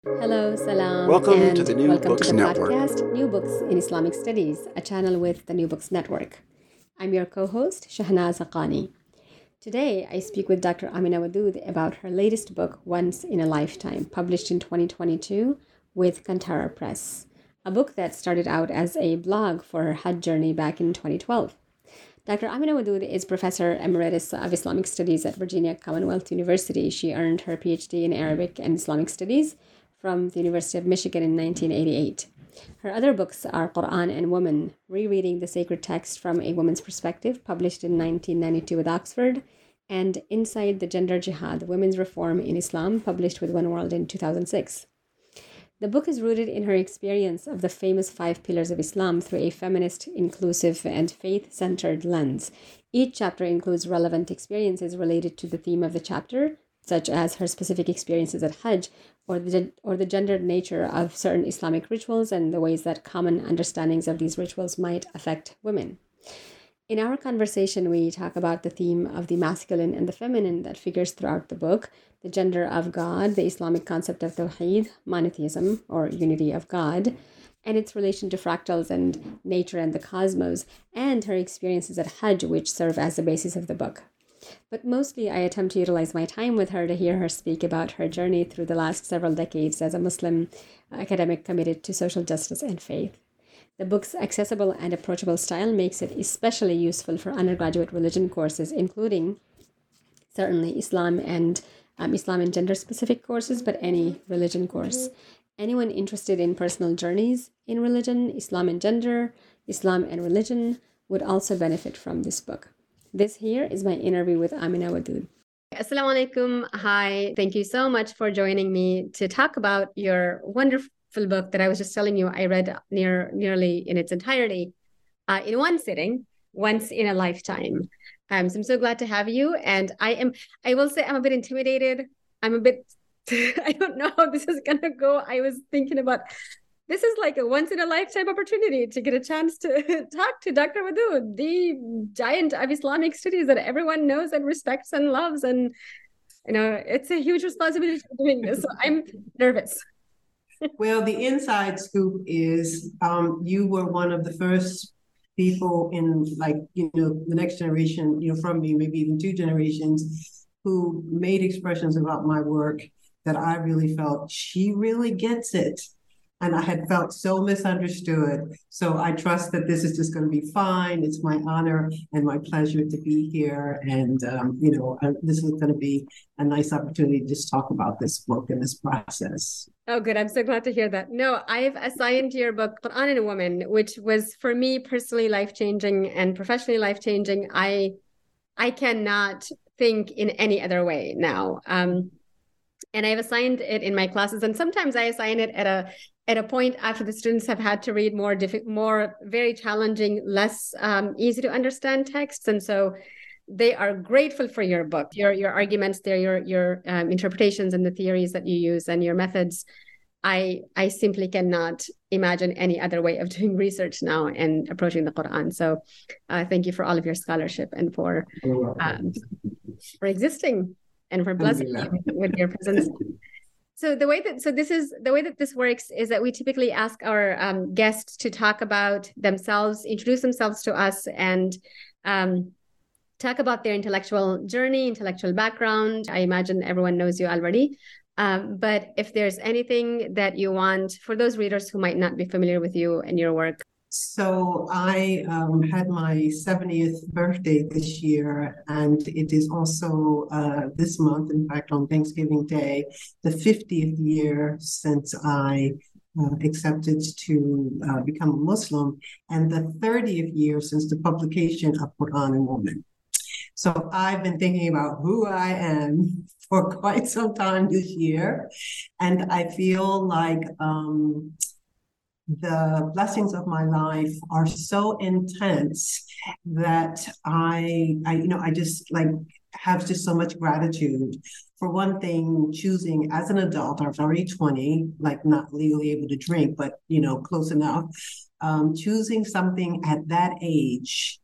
Hello, salam. Welcome to the New welcome Books to the Network. podcast, New Books in Islamic Studies, a channel with the New Books Network. I'm your co-host, Shehnaz Haqqani. Today, I speak with Dr. Amina Wadud about her latest book, Once in a Lifetime, published in 2022 with Cantara Press, a book that started out as a blog for her Hajj journey back in 2012. Dr. Amina Wadud is Professor Emeritus of Islamic Studies at Virginia Commonwealth University. She earned her PhD in Arabic and Islamic Studies from the University of Michigan in 1988. Her other books are Quran and Woman, Rereading the Sacred Text from a Woman's Perspective, published in 1992 with Oxford, and Inside the Gender Jihad, Women's Reform in Islam, published with Oneworld in 2006. The book is rooted in her experience of the famous five pillars of Islam through a feminist, inclusive, and faith centered lens. Each chapter includes relevant experiences related to the theme of the chapter, such as her specific experiences at Hajj or the, or the gendered nature of certain Islamic rituals and the ways that common understandings of these rituals might affect women. In our conversation, we talk about the theme of the masculine and the feminine that figures throughout the book, the gender of God, the Islamic concept of Tawheed, monotheism, or unity of God, and its relation to fractals and nature and the cosmos, and her experiences at Hajj, which serve as the basis of the book. But mostly, I attempt to utilize my time with her to hear her speak about her journey through the last several decades as a Muslim academic committed to social justice and faith. The book's accessible and approachable style makes it especially useful for undergraduate religion courses, including certainly Islam and um, Islam and gender specific courses, but any religion course. Anyone interested in personal journeys in religion, Islam and gender, Islam and religion would also benefit from this book. This here is my interview with Amina Wadud. Assalamu alaikum. Hi. Thank you so much for joining me to talk about your wonderful book that I was just telling you I read near nearly in its entirety uh, in one sitting, once in a lifetime. Um, so I'm so glad to have you. And I am, I will say, I'm a bit intimidated. I'm a bit, I don't know how this is going to go. I was thinking about this is like a once in a lifetime opportunity to get a chance to talk to Dr. Wadud, the giant of Islamic studies that everyone knows and respects and loves. And, you know, it's a huge responsibility for doing this. So I'm nervous. well, the inside scoop is um, you were one of the first people in like, you know, the next generation, you know, from me, maybe even two generations, who made expressions about my work that I really felt she really gets it and I had felt so misunderstood. So I trust that this is just going to be fine. It's my honor and my pleasure to be here. And, um, you know, uh, this is going to be a nice opportunity to just talk about this book and this process. Oh, good. I'm so glad to hear that. No, I've assigned your book, Quran and a Woman, which was for me personally life changing and professionally life changing. I, I cannot think in any other way now. Um, and I've assigned it in my classes, and sometimes I assign it at a at a point after the students have had to read more difficult, more very challenging, less um, easy to understand texts, and so they are grateful for your book, your your arguments, there, your your um, interpretations and the theories that you use and your methods. I I simply cannot imagine any other way of doing research now and approaching the Quran. So, uh, thank you for all of your scholarship and for um, for existing and for blessing you with your presence. So the way that so this is the way that this works is that we typically ask our um, guests to talk about themselves introduce themselves to us and um, talk about their intellectual journey intellectual background. I imagine everyone knows you already. Um, but if there's anything that you want for those readers who might not be familiar with you and your work. So I um, had my 70th birthday this year, and it is also uh, this month, in fact, on Thanksgiving Day, the 50th year since I uh, accepted to uh, become a Muslim, and the 30th year since the publication of Quran and Woman. So I've been thinking about who I am for quite some time this year. And I feel like um, the blessings of my life are so intense that I, I, you know, I just like have just so much gratitude. For one thing, choosing as an adult, I was already 20, like not legally able to drink, but you know, close enough. Um, choosing something at that age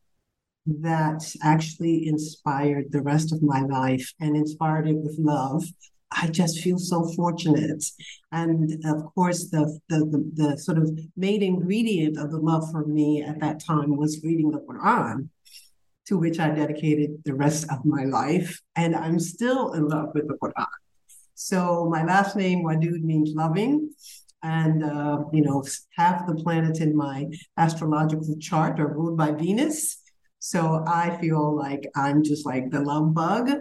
that actually inspired the rest of my life and inspired it with love. I just feel so fortunate. And of course, the, the, the, the, sort of main ingredient of the love for me at that time was reading the Quran, to which I dedicated the rest of my life. And I'm still in love with the Quran. So my last name, Wadud, means loving. And, uh, you know, half the planets in my astrological chart are ruled by Venus. So I feel like I'm just like the love bug.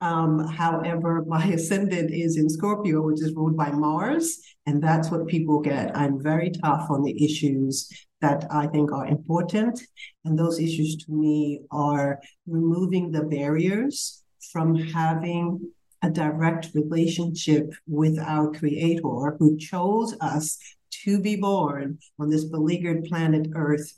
Um, however, my ascendant is in Scorpio, which is ruled by Mars, and that's what people get. I'm very tough on the issues that I think are important. And those issues to me are removing the barriers from having a direct relationship with our creator who chose us to be born on this beleaguered planet Earth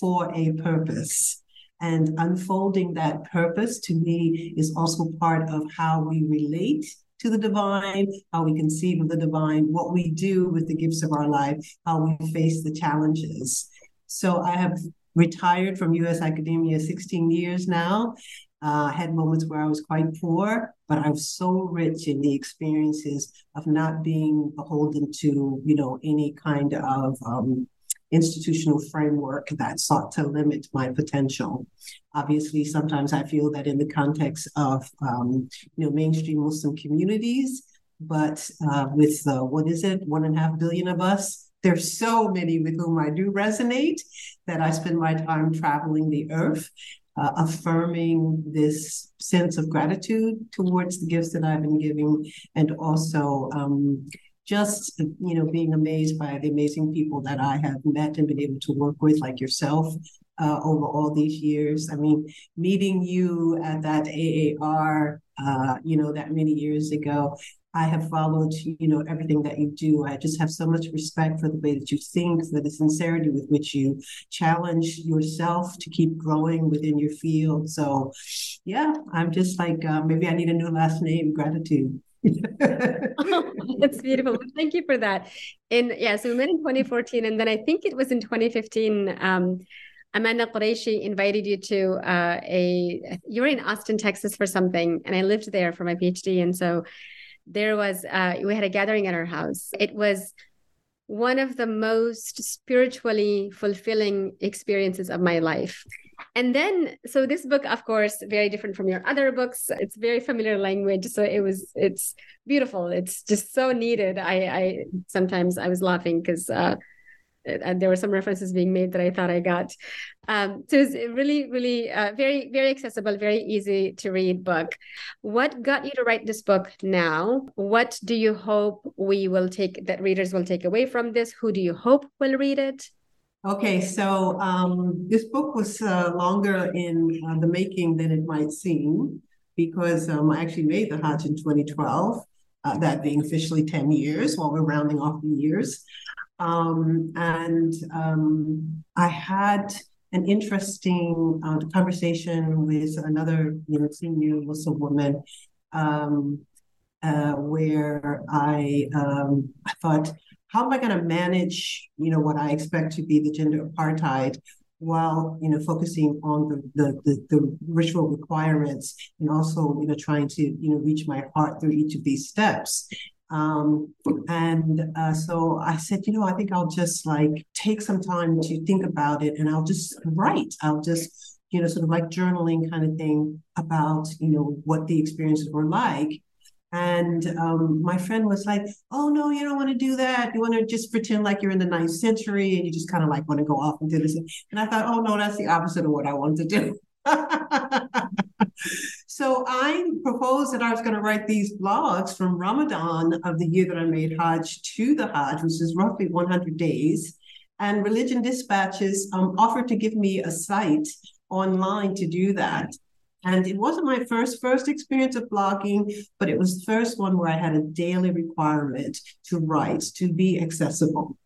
for a purpose. And unfolding that purpose to me is also part of how we relate to the divine, how we conceive of the divine, what we do with the gifts of our life, how we face the challenges. So I have retired from US academia 16 years now. Uh, had moments where I was quite poor, but I was so rich in the experiences of not being beholden to, you know, any kind of um, institutional framework that sought to limit my potential. Obviously, sometimes I feel that in the context of um, you know mainstream Muslim communities, but uh, with uh, what is it, one and a half billion of us, there's so many with whom I do resonate that I spend my time traveling the earth. Uh, affirming this sense of gratitude towards the gifts that I've been giving, and also um, just you know being amazed by the amazing people that I have met and been able to work with, like yourself, uh, over all these years. I mean, meeting you at that AAR, uh, you know, that many years ago. I have followed, you know, everything that you do. I just have so much respect for the way that you think, for the sincerity with which you challenge yourself to keep growing within your field. So, yeah, I'm just like uh, maybe I need a new last name. Gratitude. That's beautiful. Thank you for that. And yeah, so we met in 2014, and then I think it was in 2015. Um, Amanda Qureshi invited you to uh, a. You were in Austin, Texas, for something, and I lived there for my PhD, and so there was. Uh, we had a gathering at our house. It was one of the most spiritually fulfilling experiences of my life. And then, so this book, of course, very different from your other books. It's very familiar language, so it was, it's beautiful. It's just so needed. I, I sometimes I was laughing because uh, and there were some references being made that I thought I got. Um, so it's really, really uh, very, very accessible, very easy to read book. What got you to write this book now? What do you hope we will take that readers will take away from this? Who do you hope will read it? Okay, so um, this book was uh, longer in uh, the making than it might seem because um, I actually made the Hajj in 2012, uh, that being officially 10 years while we're rounding off the years. Um, and um, I had an interesting uh, conversation with another, you know, senior Muslim woman, um, uh, where I um, I thought, how am I going to manage, you know, what I expect to be the gender apartheid while you know focusing on the, the the, the ritual requirements and also you know trying to you know reach my heart through each of these steps um, and uh, so I said, you know, I think I'll just like take some time to think about it and I'll just write. I'll just, you know, sort of like journaling kind of thing about, you know, what the experiences were like. And um, my friend was like, "Oh no, you don't want to do that. You want to just pretend like you're in the ninth century, and you just kind of like want to go off and do this." And I thought, "Oh no, that's the opposite of what I want to do." so I proposed that I was going to write these blogs from Ramadan of the year that I made Hajj to the Hajj, which is roughly 100 days. And Religion Dispatches um, offered to give me a site online to do that. And it wasn't my first first experience of blogging, but it was the first one where I had a daily requirement to write, to be accessible.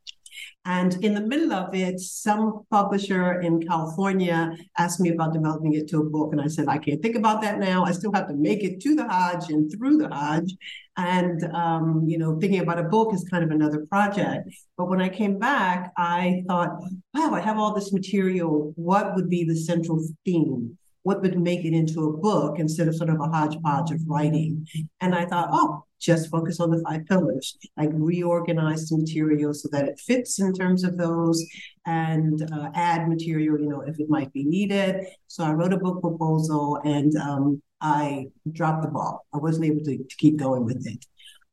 And in the middle of it, some publisher in California asked me about developing it to a book. And I said, I can't think about that now. I still have to make it to the Hajj and through the Hajj. And, um, you know, thinking about a book is kind of another project. But when I came back, I thought, wow, I have all this material. What would be the central theme? What would make it into a book instead of sort of a hodgepodge of writing. And I thought, oh, just focus on the five pillars, like reorganize the material so that it fits in terms of those and uh, add material, you know, if it might be needed. So I wrote a book proposal and um, I dropped the ball. I wasn't able to, to keep going with it.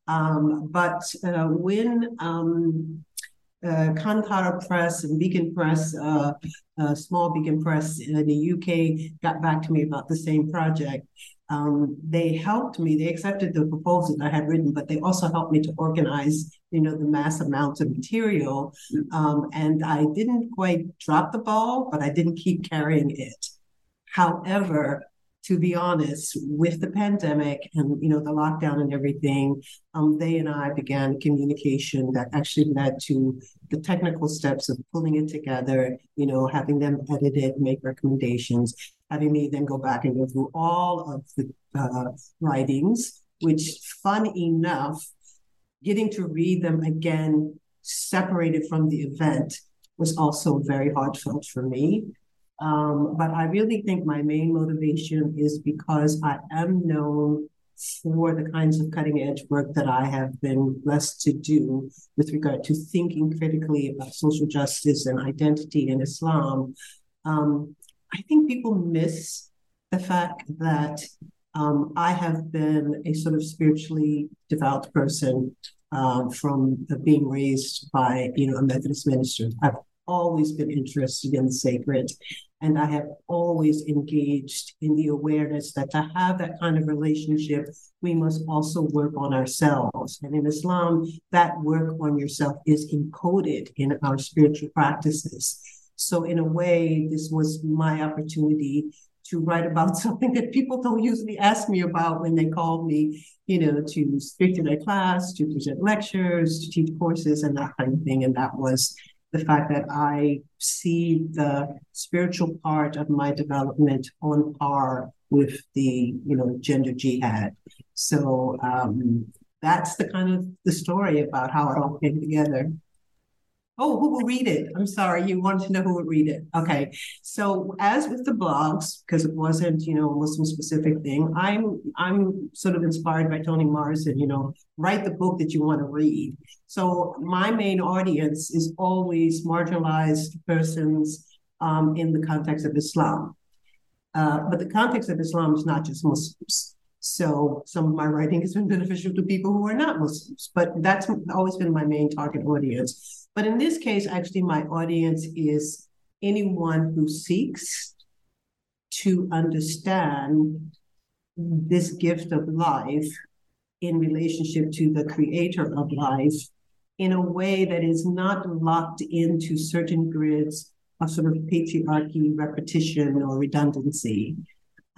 Um, but uh, when um, uh, Cantara Press and Beacon Press, uh, uh, small Beacon Press in the UK, got back to me about the same project. Um, they helped me. They accepted the proposal that I had written, but they also helped me to organize, you know, the mass amounts of material. Um, and I didn't quite drop the ball, but I didn't keep carrying it. However, to be honest, with the pandemic and you know the lockdown and everything, um, they and I began communication that actually led to the technical steps of pulling it together. You know, having them edit it, make recommendations, having me then go back and go through all of the uh, writings. Which, fun enough, getting to read them again, separated from the event, was also very heartfelt for me. Um, but I really think my main motivation is because I am known for the kinds of cutting edge work that I have been blessed to do with regard to thinking critically about social justice and identity in Islam. Um, I think people miss the fact that um, I have been a sort of spiritually devout person um, from being raised by, you know, a Methodist minister. I've always been interested in the sacred and I have always engaged in the awareness that to have that kind of relationship, we must also work on ourselves. And in Islam, that work on yourself is encoded in our spiritual practices. So, in a way, this was my opportunity to write about something that people don't usually ask me about when they call me, you know, to speak to their class, to present lectures, to teach courses, and that kind of thing. And that was the fact that I see the spiritual part of my development on par with the you know gender jihad. So um, that's the kind of the story about how it all came together. Oh, who will read it? I'm sorry, you wanted to know who would read it. Okay. So as with the blogs, because it wasn't, you know, a Muslim specific thing, I'm I'm sort of inspired by Toni Morrison, you know, write the book that you want to read. So my main audience is always marginalized persons um, in the context of Islam. Uh, but the context of Islam is not just Muslims. So some of my writing has been beneficial to people who are not Muslims, but that's always been my main target audience. But in this case, actually, my audience is anyone who seeks to understand this gift of life in relationship to the creator of life in a way that is not locked into certain grids of sort of patriarchy, repetition, or redundancy.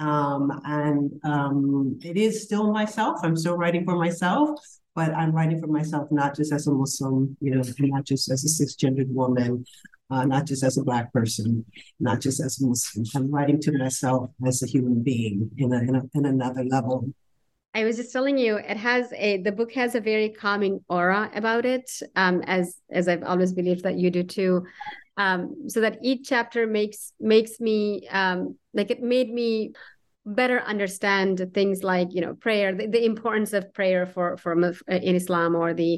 Um, and um, it is still myself. I'm still writing for myself, but I'm writing for myself not just as a Muslim, you know, not just as a cisgendered woman, uh, not just as a Black person, not just as a Muslim. I'm writing to myself as a human being in, a, in, a, in another level. I was just telling you, it has a the book has a very calming aura about it, um, as as I've always believed that you do too. Um, so that each chapter makes makes me um, like it made me better understand things like you know prayer the, the importance of prayer for for uh, in islam or the,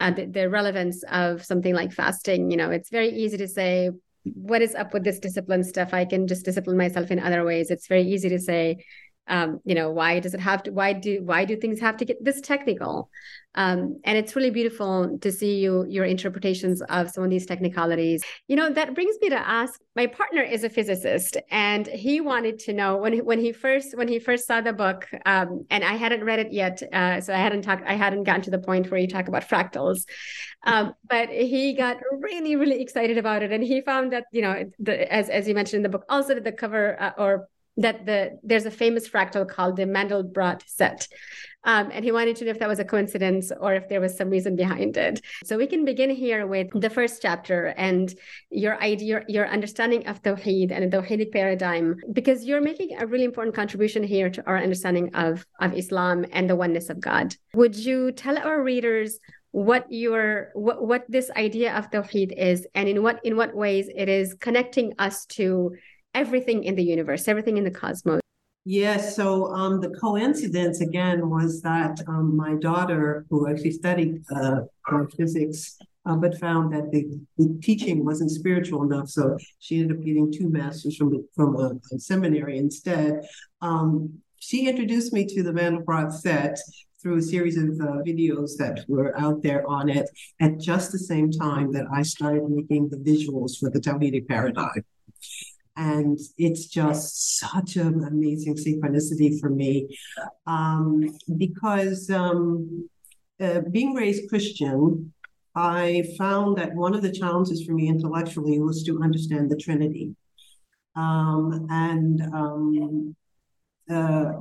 uh, the, the relevance of something like fasting. You know it's very easy to say what is up with this discipline stuff? I can just discipline myself in other ways. It's very easy to say um, you know why does it have to why do why do things have to get this technical? Um, and it's really beautiful to see you your interpretations of some of these technicalities. You know that brings me to ask my partner is a physicist and he wanted to know when he, when he first when he first saw the book um, and i hadn't read it yet uh, so i hadn't talked i hadn't gotten to the point where you talk about fractals. Um, but he got really really excited about it and he found that you know the, as, as you mentioned in the book also that the cover uh, or that the there's a famous fractal called the Mandelbrot set. Um, and he wanted to know if that was a coincidence or if there was some reason behind it. So we can begin here with the first chapter and your idea, your understanding of Tawheed and the Tawheedic paradigm, because you're making a really important contribution here to our understanding of, of Islam and the oneness of God. Would you tell our readers what your what, what this idea of Tawheed is and in what in what ways it is connecting us to everything in the universe, everything in the cosmos. Yes, so um, the coincidence again was that um, my daughter, who actually studied uh, physics, uh, but found that the, the, teaching wasn't spiritual enough, so she ended up getting two masters from from a, a seminary instead. Um, she introduced me to the Mandelbrot set through a series of uh, videos that were out there on it at just the same time that I started making the visuals for the Tawhidic paradigm. And it's just such an amazing synchronicity for me um, because um, uh, being raised Christian, I found that one of the challenges for me intellectually was to understand the Trinity. Um, and um, uh,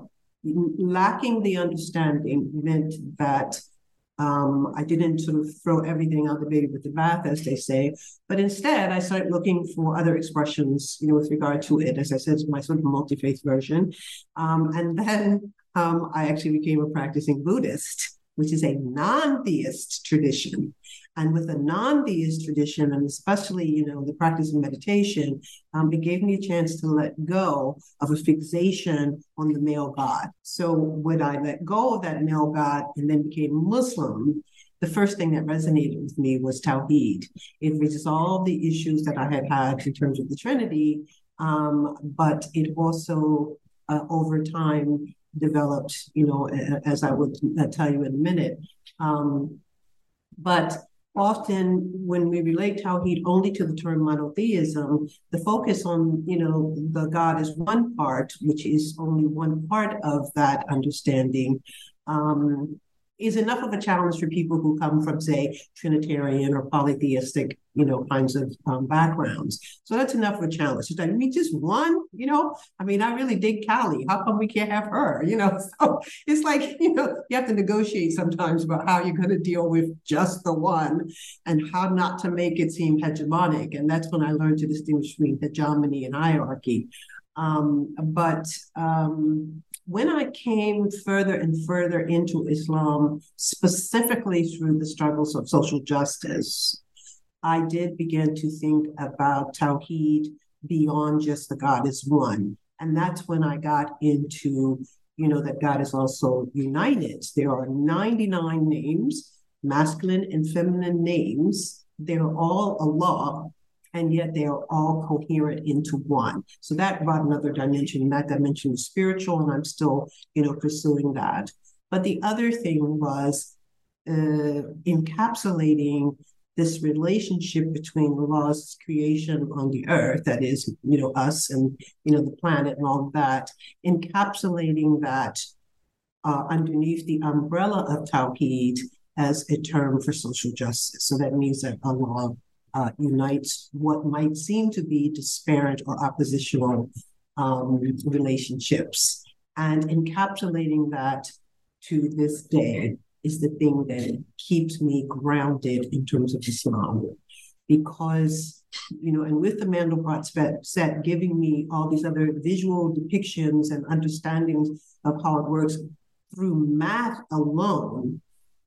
lacking the understanding meant that um, I didn't sort of throw everything out the baby with the bath, as they say, but instead I started looking for other expressions, you know, with regard to it. As I said, my sort of multi-faith version. Um, and then um, I actually became a practicing Buddhist, which is a non-theist tradition. And with a non-theist tradition, and especially, you know, the practice of meditation, um, it gave me a chance to let go of a fixation on the male God. So when I let go of that male God and then became Muslim, the first thing that resonated with me was Tawheed. It resolved the issues that I had had in terms of the Trinity, um, but it also, uh, over time, developed, you know, as I would tell you in a minute. Um, but often when we relate Tawheed only to the term monotheism, the focus on, you know, the God is one part, which is only one part of that understanding, um, is enough of a challenge for people who come from, say, Trinitarian or polytheistic, you know, kinds of um, backgrounds. So that's enough of a challenge. I mean, just one, you know, I mean, I really dig Kali. How come we can't have her? You know, so it's like, you know, you have to negotiate sometimes about how you're going to deal with just the one and how not to make it seem hegemonic. And that's when I learned to distinguish between hegemony and hierarchy. Um, but um, when I came further and further into Islam, specifically through the struggles of social justice, I did begin to think about Tawheed beyond just the God is one. And that's when I got into, you know, that God is also united. There are 99 names, masculine and feminine names. They're all Allah, and yet they are all coherent into one. So that brought another dimension, that dimension is spiritual, and I'm still, you know, pursuing that. But the other thing was uh, encapsulating this relationship between Allah's creation on the earth, that is, you know, us and you know the planet and all that, encapsulating that uh, underneath the umbrella of Tawheed as a term for social justice. So that means that Allah uh, unites what might seem to be disparate or oppositional um, relationships. And encapsulating that to this day is the thing that keeps me grounded in terms of Islam. Because, you know, and with the Mandelbrot set giving me all these other visual depictions and understandings of how it works through math alone,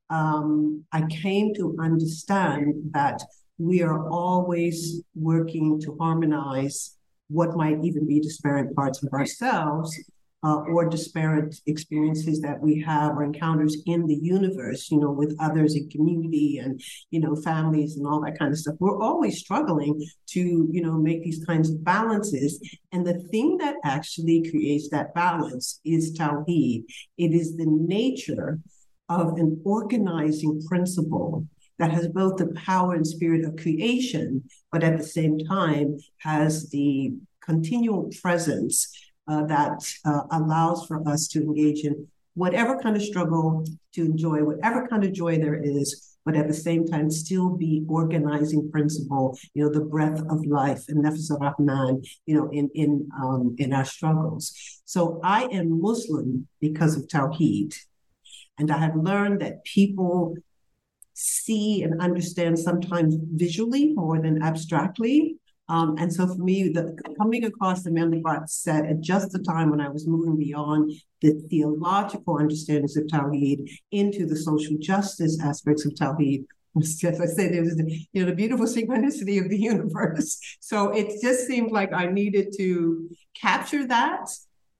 um, I came to understand that we are always working to harmonize what might even be disparate parts of ourselves uh, or disparate experiences that we have or encounters in the universe, you know, with others in community and, you know, families and all that kind of stuff. We're always struggling to, you know, make these kinds of balances. And the thing that actually creates that balance is Tawheed. It is the nature of an organizing principle that has both the power and spirit of creation, but at the same time has the continual presence uh, that uh, allows for us to engage in whatever kind of struggle to enjoy, whatever kind of joy there is, but at the same time still be organizing principle, you know, the breath of life and nafs rahman, you know, in in um, in our struggles. So I am Muslim because of Tawheed. And I have learned that people see and understand sometimes visually more than abstractly. Um, and so for me, the coming across the Mandelbrot set at just the time when I was moving beyond the theological understandings of Tawheed into the social justice aspects of Tawheed, as I said, it was the, you know the beautiful synchronicity of the universe. So it just seemed like I needed to capture that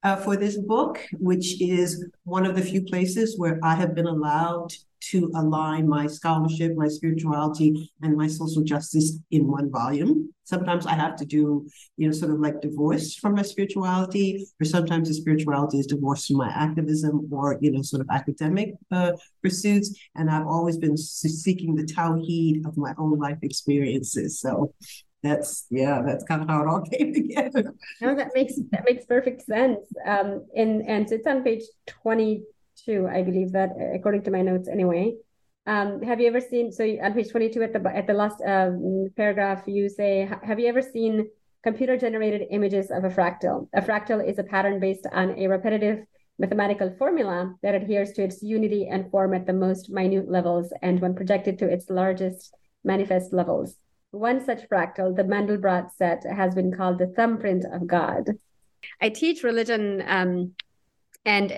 uh, for this book, which is one of the few places where I have been allowed to align my scholarship, my spirituality, and my social justice in one volume. Sometimes I have to do, you know, sort of like divorce from my spirituality, or sometimes the spirituality is divorced from my activism or, you know, sort of academic uh, pursuits. And I've always been seeking the tawheed of my own life experiences. So that's yeah that's kind of how it all came together no that makes that makes perfect sense um and and it's on page twenty true. I believe that, uh, according to my notes, anyway. Um, have you ever seen? So on page twenty-two, at the at the last um, paragraph, you say, "Have you ever seen computer-generated images of a fractal? A fractal is a pattern based on a repetitive mathematical formula that adheres to its unity and form at the most minute levels, and when projected to its largest manifest levels." One such fractal, the Mandelbrot set, has been called the thumbprint of God. I teach religion um, and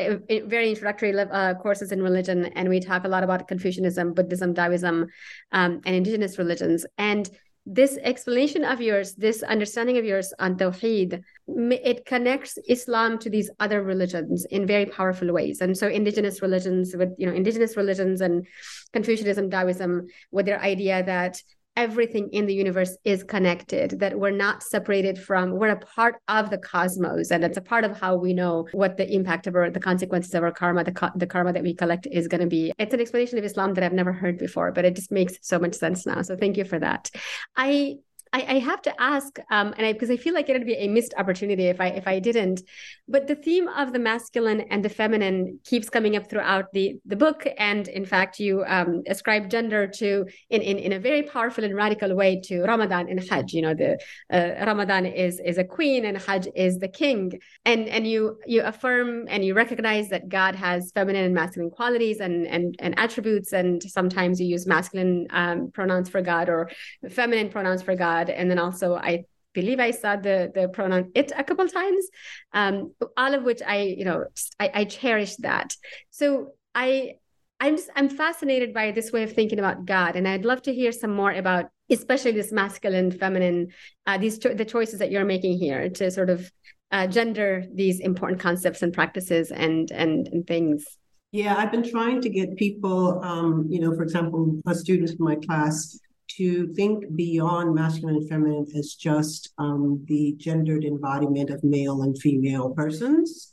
very introductory uh, courses in religion, and we talk a lot about Confucianism, Buddhism, Taoism, um, and indigenous religions. And this explanation of yours, this understanding of yours on Tawheed, it connects Islam to these other religions in very powerful ways. And so indigenous religions with, you know, indigenous religions and Confucianism, Taoism, with their idea that everything in the universe is connected, that we're not separated from, we're a part of the cosmos. And it's a part of how we know what the impact of our, the consequences of our karma, the, the karma that we collect is going to be. It's an explanation of Islam that I've never heard before, but it just makes so much sense now. So thank you for that. I I, I have to ask, um, and because I, I, feel like it would be a missed opportunity if I if I didn't. But the theme of the masculine and the feminine keeps coming up throughout the the book, and in fact, you um, ascribe gender to in, in in a very powerful and radical way to Ramadan and Hajj. You know, the uh, Ramadan is is a queen and Hajj is the king, and and you you affirm and you recognize that God has feminine and masculine qualities and and and attributes, and sometimes you use masculine um, pronouns for God or feminine pronouns for God God. And then also, I believe I saw the the pronoun it a couple times, um, all of which I, you know, I, I cherish that. So I I'm just I'm fascinated by this way of thinking about God, and I'd love to hear some more about, especially this masculine, feminine, uh, these cho- the choices that you're making here to sort of uh, gender these important concepts and practices and and and things. Yeah, I've been trying to get people, um, you know, for example, students in my class to think beyond masculine and feminine as just um, the gendered embodiment of male and female persons,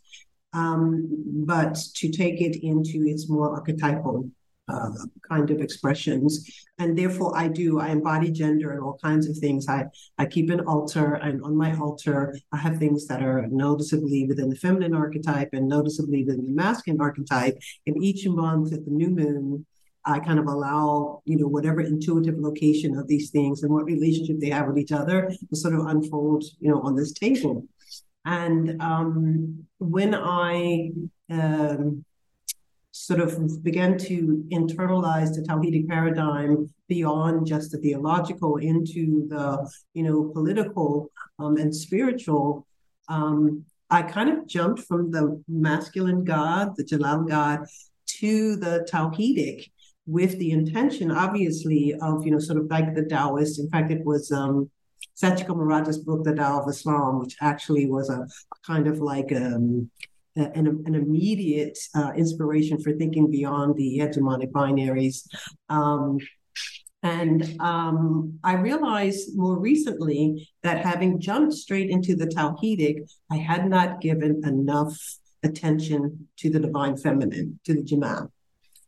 um, but to take it into its more archetypal uh, kind of expressions. And therefore, I do, I embody gender and all kinds of things. I, I keep an altar, and on my altar, I have things that are noticeably within the feminine archetype and noticeably within the masculine archetype. And each month at the new moon, I kind of allow, you know, whatever intuitive location of these things and what relationship they have with each other to sort of unfold, you know, on this table. And um, when I um, sort of began to internalize the Tawhidic paradigm beyond just the theological into the, you know, political um, and spiritual, um, I kind of jumped from the masculine God, the Jalal God, to the Tawhidic with the intention, obviously, of, you know, sort of like the Taoist. In fact, it was um, Sachiko Murata's book, The Tao of Islam, which actually was a, a kind of like um, an, an immediate uh, inspiration for thinking beyond the hegemonic binaries. Um, and um, I realized more recently that having jumped straight into the Tawhidic, I had not given enough attention to the divine feminine, to the Jamal.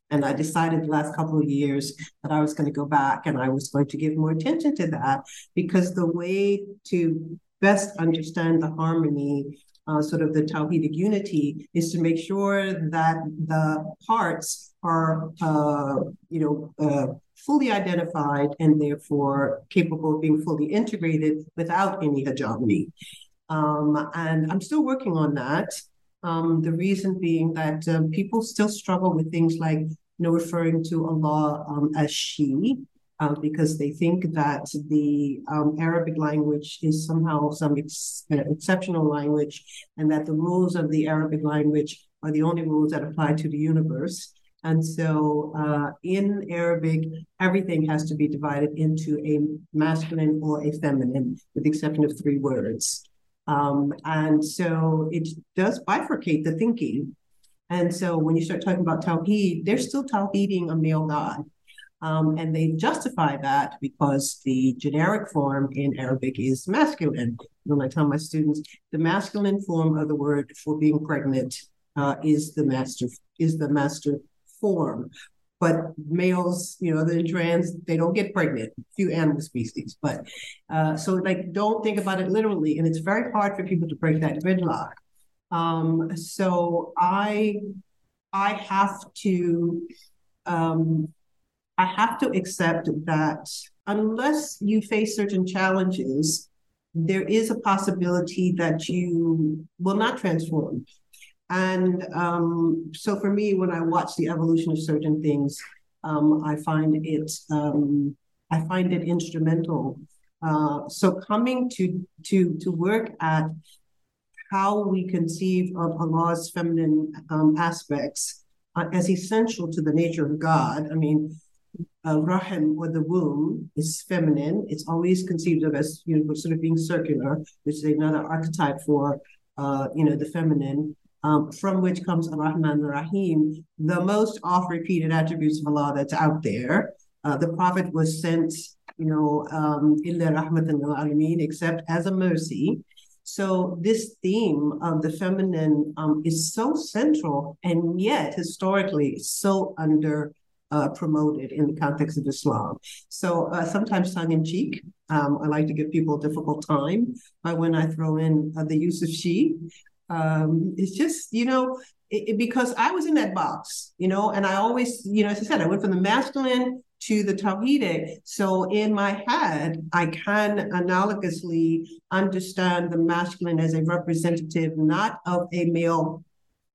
And I decided the last couple of years that I was going to go back and I was going to give more attention to that because the way to best understand the harmony, uh, sort of the Tawhidic unity, is to make sure that the parts are, uh, you know, uh, fully identified and therefore capable of being fully integrated without any hegemony. Um, and I'm still working on that. Um, the reason being that um, people still struggle with things like, you know, referring to Allah um, as she, uh, because they think that the um, Arabic language is somehow some ex- uh, exceptional language, and that the rules of the Arabic language are the only rules that apply to the universe. And so uh, in Arabic, everything has to be divided into a masculine or a feminine, with the exception of three words. Um, and so it does bifurcate the thinking. And so when you start talking about Tawheed, they're still Tawheeding a male God. Um, and they justify that because the generic form in Arabic is masculine. When I tell my students, the masculine form of the word for being pregnant uh, is the master is the master form. But males, you know, the trans, they don't get pregnant. Few animal species, but uh, so like, don't think about it literally, and it's very hard for people to break that gridlock. Um, so I, I have to, um, I have to accept that unless you face certain challenges, there is a possibility that you will not transform. And um, so for me, when I watch the evolution of certain things, um, I find it um, I find it instrumental. Uh, so coming to to to work at how we conceive of Allah's feminine um, aspects uh, as essential to the nature of God. I mean, uh, rahim or the womb is feminine. It's always conceived of as you know sort of being circular, which is another archetype for uh, you know the feminine um, from which comes Ar-Rahman Ar-Rahim, the most oft-repeated attributes of Allah that's out there. Uh, the Prophet was sent, you know, um, except as a mercy. So this theme of the feminine um, is so central, and yet historically so under uh, promoted in the context of Islam. So uh, sometimes tongue in cheek, um, I like to give people a difficult time by when I throw in uh, the use of she. Um, it's just, you know, it, it, because I was in that box, you know, and I always, you know, as I said, I went from the masculine to the Tawhidic. So in my head, I can analogously understand the masculine as a representative, not of a male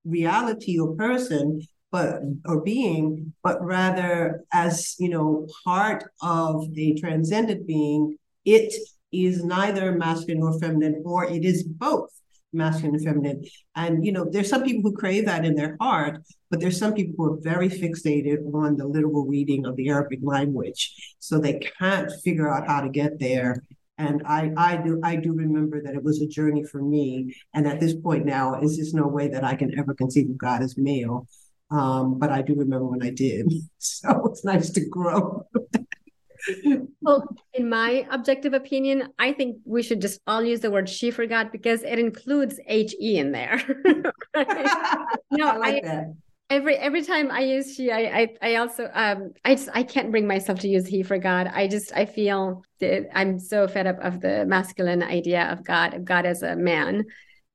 reality or person, but or being, but rather as you know, part of a transcendent being. It is neither masculine nor feminine, or it is both masculine and feminine. And you know, there's some people who crave that in their heart, but there's some people who are very fixated on the literal reading of the Arabic language, so they can't figure out how to get there. And I, I do, I do remember that it was a journey for me. And at this point now, is just no way that I can ever conceive of God as male. Um, but I do remember when I did. So it's nice to grow. well, in my objective opinion, I think we should just all use the word she for God because it includes HE in there. no, I like I, that. Every every time I use she, I I, I also um I just I can't bring myself to use he for God. I just I feel that I'm so fed up of the masculine idea of God, of God as a man.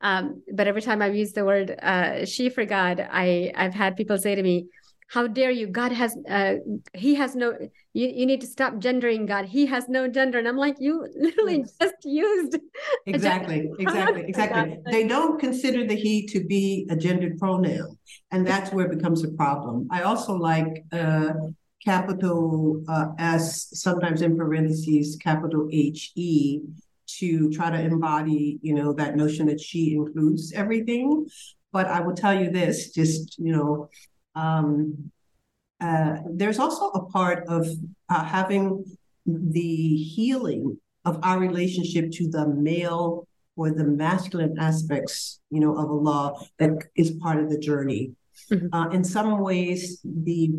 Um, but every time I've used the word uh, she for God, I I've had people say to me, how dare you? God has uh, he has no you, you need to stop gendering god. He has no gender. And i'm like you literally yes. just used exactly. Exactly. Exactly. They don't consider the he to be a gendered pronoun. And that's where it becomes a problem. I also like uh, capital uh, s sometimes in parentheses capital h e to try to embody you know that notion that she includes everything. But i will tell you this just you know um, uh, there's also a part of uh, having the healing of our relationship to the male or the masculine aspects, you know, of Allah that is part of the journey. Mm-hmm. Uh, in some ways, the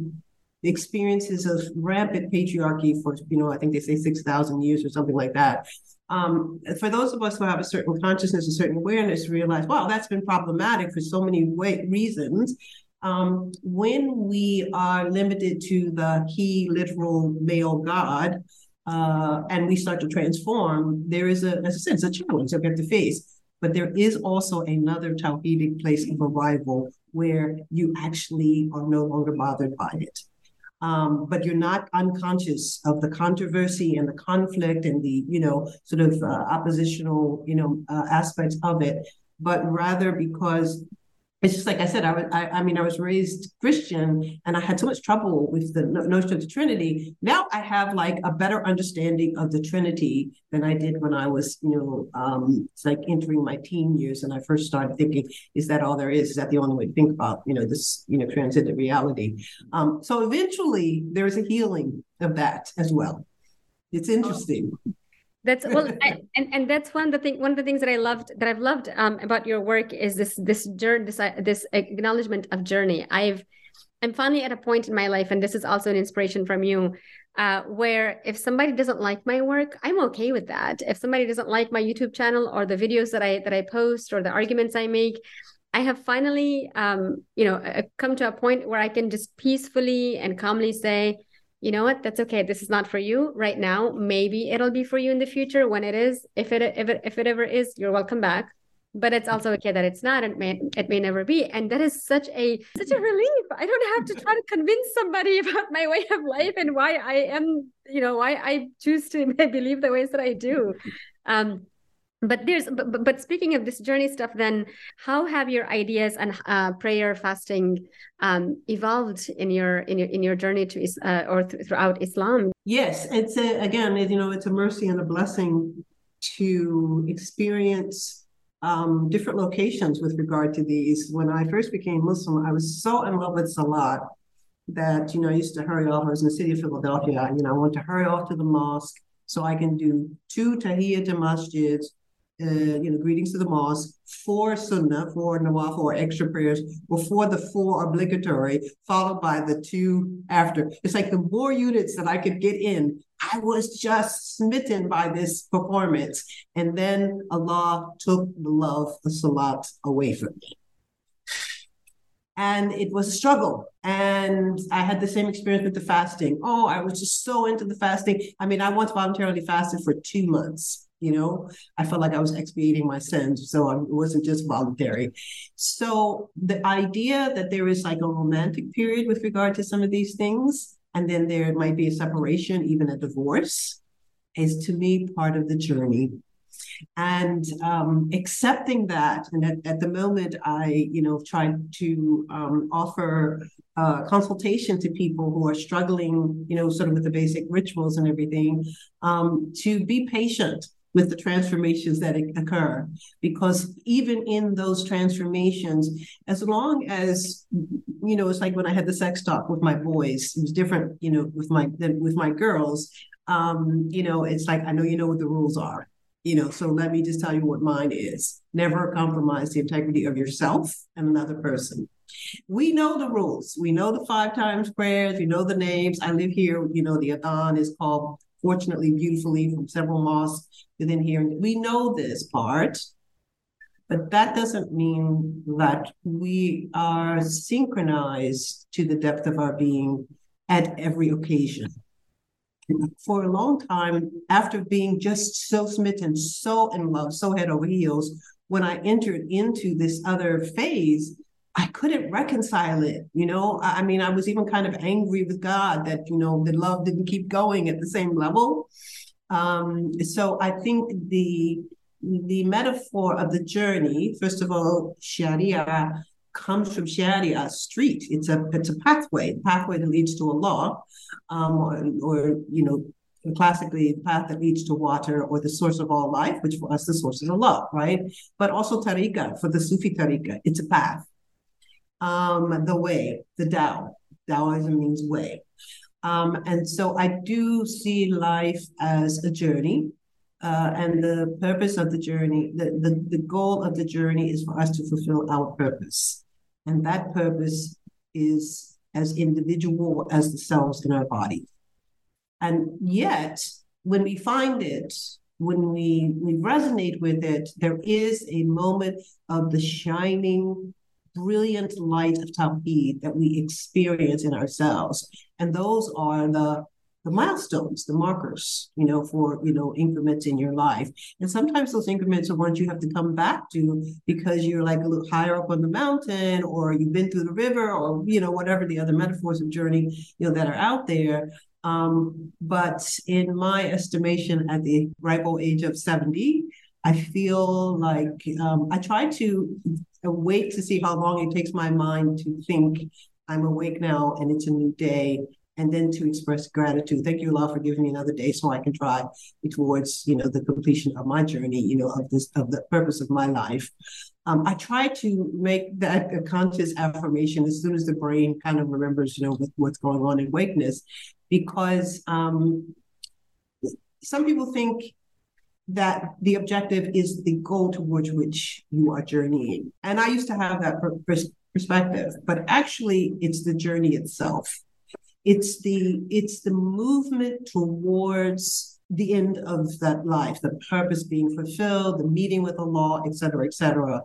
experiences of rampant patriarchy for, you know, I think they say 6,000 years or something like that. Um, for those of us who have a certain consciousness, a certain awareness, realize, wow, that's been problematic for so many way- reasons. Um, when we are limited to the he literal male God, uh, and we start to transform, there is a, as I said, it's a challenge that we have to face. But there is also another Tawhidic place of arrival where you actually are no longer bothered by it. Um, but you're not unconscious of the controversy and the conflict and the, you know, sort of uh, oppositional, you know, uh, aspects of it, but rather because it's just like I said, I, was, I, I, mean, I was raised Christian and I had so much trouble with the notion of the Trinity. Now I have like a better understanding of the Trinity than I did when I was, you know, um, it's like entering my teen years and I first started thinking, is that all there is? Is that the only way to think about, you know, this, you know, transcendent reality? Um, so eventually there is a healing of that as well. It's interesting. That's well, I, and and that's one of the thing. One of the things that I loved that I've loved um, about your work is this this journey, this uh, this acknowledgement of journey. I've I'm finally at a point in my life, and this is also an inspiration from you, uh, where if somebody doesn't like my work, I'm okay with that. If somebody doesn't like my YouTube channel or the videos that I that I post or the arguments I make, I have finally, um, you know, uh, come to a point where I can just peacefully and calmly say, you know what? That's okay. This is not for you right now. Maybe it'll be for you in the future. When it is if it if it if it ever is you're welcome back. But it's also okay that it's not. It may it may never be. And that is such a such a relief. I don't have to try to convince somebody about my way of life and why i am you know why i choose to believe the ways that i do. Um but there's but, but speaking of this journey stuff then how have your ideas and uh, prayer fasting um, evolved in your in your in your journey to uh, or th- throughout islam? Yes it's a, again you know it's a mercy and a blessing to experience um, different locations with regard to these. When i first became muslim i was so in love with salat that you know i used to hurry off. I was in the city of philadelphia. You know i wanted to hurry off to the mosque so I can do two tahiyyat masjids uh, you know, greetings to the mosque, four sunnah, four nawafil or extra prayers before the four obligatory, followed by the two after. It's like the more units that I could get in, I was just smitten by this performance. And then Allah took the love of Salat away from me. And it was a struggle. And I had the same experience with the fasting. Oh, I was just so into the fasting. I mean, I once voluntarily fasted for two months you know? I felt like i was expiating my sins so it wasn't just voluntary. So the idea that there is like a romantic period with regard to some of these things and then there might be a separation even a divorce is to me part of the journey. And um, accepting that and at, at, the moment i you know tried to um, offer uh, consultation to people who are struggling you know sort of with the basic rituals and everything um, to be patient with the transformations that occur. Because even in those transformations, as long as you know, it's like when I had the sex talk with my boys, it was different, you know, with my than with my girls. Um, you know, it's like I know you know what the rules are. You know, so let me just tell you what mine is. Never compromise the integrity of yourself and another person. We know the rules. We know the five times prayers. We know the names. I live here. You know, the Adhan is called fortunately beautifully from several mosques within here. We know this part, but that doesn't mean that we are synchronized to the depth of our being at every occasion. For a long time, after being just so smitten, so in love, so head over heels, when I entered into this other phase, I couldn't reconcile it. You know, I, I mean, I was even kind of angry with God that, you know, the love didn't keep going at the same level. Um, so I think the the metaphor of the journey, first of all, Sharia comes from Sharia street. It's a it's a pathway, pathway that leads to Allah, um, or, or you know, classically the path that leads to water or the source of all life, which for us the source is Allah, right? But also tariqah for the Sufi tariqah, it's a path um, the way, the Tao. Taoism means way. Um, and so I do see life as a journey. uh, and the purpose of the journey, the, the, the goal of the journey is for us to fulfill our purpose. And that purpose is as individual as the cells in our body. And yet, when we find it, when we, we resonate with it, there is a moment of the shining, brilliant light of Tawheed that we experience in ourselves. And those are the the milestones, the markers, you know, for, you know, increments in your life. And sometimes those increments are ones you have to come back to because you're like a little higher up on the mountain or you've been through the river or, you know, whatever the other metaphors of journey, you know, that are out there. Um, but in my estimation, at the ripe old age of 70, I feel like um, I try to wait to see how long it takes my mind to think I'm awake now and it's a new day and then to express gratitude. Thank you, Allah, for giving me another day so I can try towards, you know, the completion of my journey, you know, of this of the purpose of my life. Um, I try to make that a conscious affirmation as soon as the brain kind of remembers, you know, what, what's going on in wakeness, because um, some people think that the objective is the goal towards which you are journeying. And I used to have that perspective, but actually, it's the journey itself it's the it's the movement towards the end of that life, the purpose being fulfilled, the meeting with Allah, et cetera, et cetera.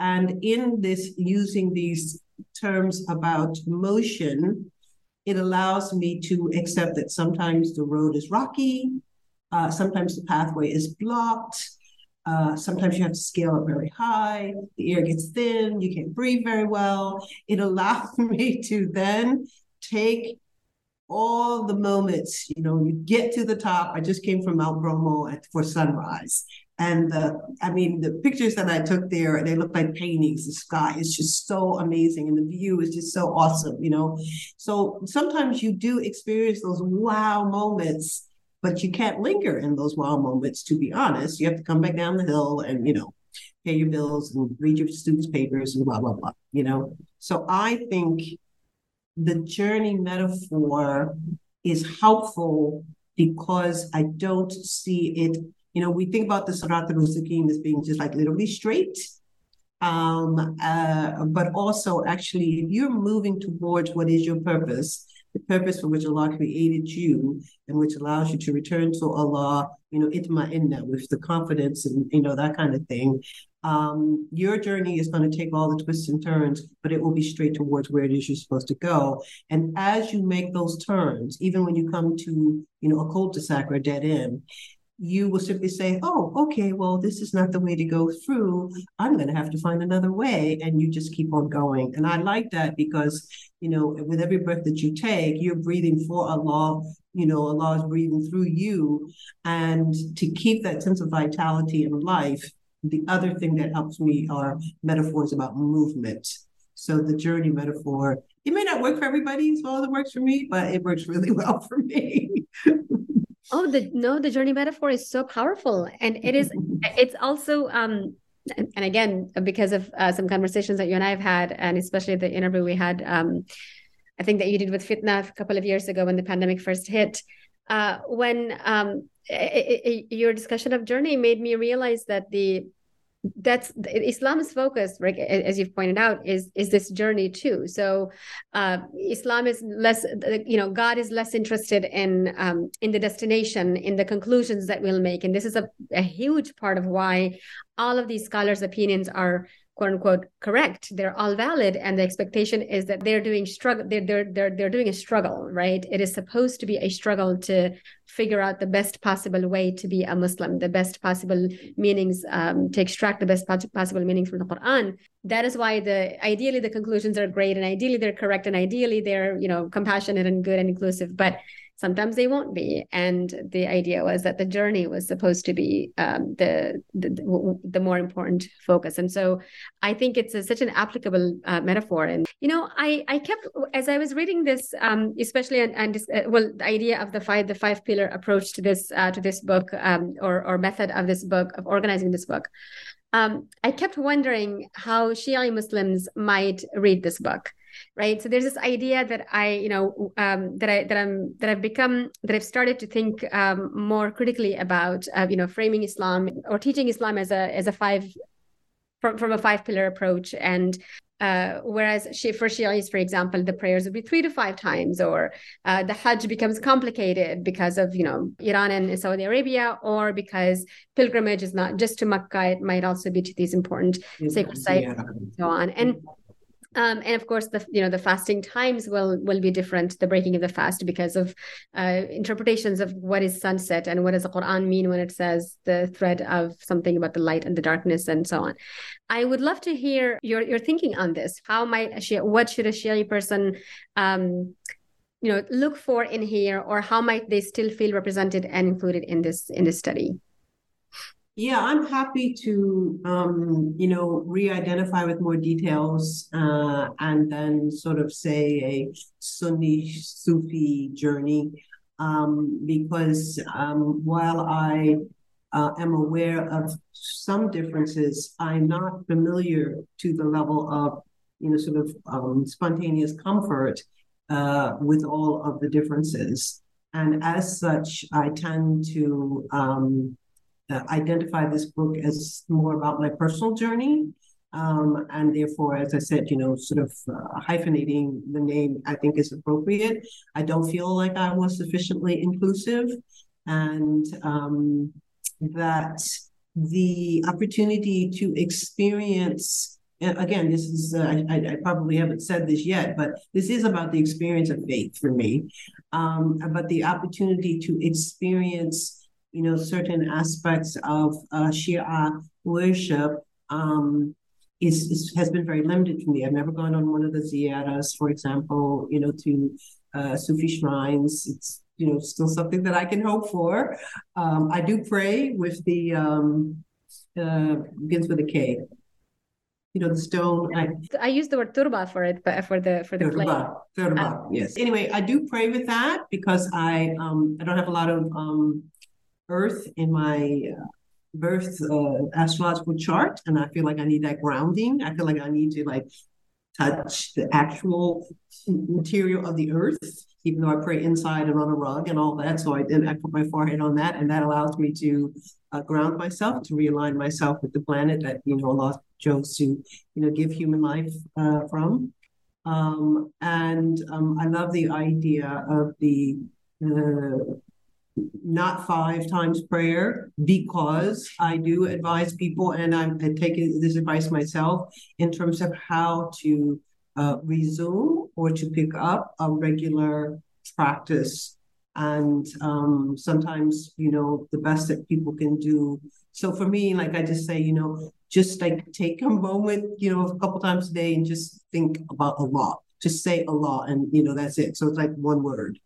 And in this, using these terms about motion, it allows me to accept that sometimes the road is rocky, uh, sometimes the pathway is blocked, uh, sometimes you have to scale up very high, the air gets thin, you can't breathe very well. It allows me to then take all the moments, you know, you get to the top. I just came from Mount Bromo at, for sunrise. And the, I mean, the pictures that I took there, they look like paintings. The sky is just so amazing, and the view is just so awesome, you know. So sometimes you do experience those wow moments, but you can't linger in those wow moments. To be honest, you have to come back down the hill and you know, pay your bills and read your students' papers and blah blah blah. You know. So I think the journey metaphor is helpful because I don't see it. You know, we think about the Sirat al-Mustaqim as being just like literally straight. Um, uh, but also, actually, if you're moving towards what is your purpose, the purpose for which Allah created you and which allows you to return to Allah, you know, itma'inna with the confidence and, you know, that kind of thing um, your journey is going to take all the twists and turns, but it will be straight towards where it is you're supposed to go. And as you make those turns, even when you come to, you know, a cul-de-sac or a dead end, you will simply say, oh, okay, well, this is not the way to go through. I'm going to have to find another way. And you just keep on going. And I like that because, you know, with every breath that you take, you're breathing for Allah. You know, Allah is breathing through you. And to keep that sense of vitality in life, the other thing that helps me are metaphors about movement. So the journey metaphor, it may not work for everybody as well as it works for me, but it works really well for me. oh, the no, the journey metaphor is so powerful, and it is. It's also um, and, again because of uh, some conversations that you and I have had, and especially the interview we had, um, I think that you did with Fitna a couple of years ago when the pandemic first hit. Uh, when um, it, it, your discussion of journey made me realize that the that's Islam's focus? As you've pointed out, is is this journey too. So, uh, Islam is less, you know, God is less interested in um, in the destination, in the conclusions that we'll make, and this is a, a huge part of why all of these scholars' opinions are quote unquote correct they're all valid and the expectation is that they're doing struggle they're, they're they're they're doing a struggle right it is supposed to be a struggle to figure out the best possible way to be a muslim the best possible meanings um, to extract the best possible meanings from the quran. That is why the ideally the conclusions are great and ideally they're correct and ideally they're you know compassionate and good and inclusive. But sometimes they won't be. And the idea was that the journey was supposed to be um, the, the, the more important focus. And so i think it's a, such an applicable uh, metaphor. And you know i i kept as i was reading this um, especially and, and uh, well the idea of the five the five pillar approach to this uh, to this book um, or or method of this book of organizing this book um, I kept wondering how Shia Muslims might read this book right so there's this idea that i you know um, that i that i'm that i've become that i've started to think um, more critically about uh, you know framing islam or teaching islam as a as a five from, from a five pillar approach and uh, whereas for Shias, for example, the prayers would be three to five times, or uh, the Hajj becomes complicated because of you know Iran and Saudi Arabia, or because pilgrimage is not just to Mecca; it might also be to these important sacred sites yeah. and so on. And um, and of course, the you know the fasting times will will be different. The breaking of the fast because of uh, interpretations of what is sunset and what does the Quran mean when it says the thread of something about the light and the darkness and so on. I would love to hear your your thinking on this. How might a Shia, what should a Shia person um, you know look for in here, or how might they still feel represented and included in this in this study? Yeah, I'm happy to, um, you know, re-identify with more details uh, and then sort of say a Sunni Sufi journey, um, because um, while I uh, am aware of some differences, I'm not familiar to the level of, you know, sort of um, spontaneous comfort uh, with all of the differences. And as such, I tend to um, uh, identify this book as more about my personal journey. Um, and therefore, as I said, you know, sort of uh, hyphenating the name, I think is appropriate. I don't feel like I was sufficiently inclusive, and um, that the opportunity to experience and again, this is, uh, I, I, probably haven't said this yet, but this is about the experience of faith for me, um, about the opportunity to experience you know, certain aspects of uh, Shia worship um, is, is, has been very limited for me. I've never gone on one of the ziyaras, for example, you know, to uh, Sufi shrines. It's you know still something that I can hope for. Um, I do pray with the um, uh, begins with a K. You know the stone. I, I use the word turba for it, but for the for the turba, turba. yes. Anyway, I do pray with that because I um I don't have a lot of um Earth in my uh, birth uh, astrological chart, and I feel like I need that grounding. I feel like I need to like touch the actual material of the earth, even though I pray inside and on a rug and all that. So I I put my forehead on that, and that allows me to uh, ground myself, to realign myself with the planet that you know Allah chose to you know give human life uh, from. Um, and um, I love the idea of the uh, not five times prayer because I do advise people, and I'm taking this advice myself in terms of how to uh, resume or to pick up a regular practice. And um, sometimes, you know, the best that people can do. So for me, like I just say, you know, just like take a moment, you know, a couple times a day and just think about Allah. Just say Allah, and you know that's it. So it's like one word.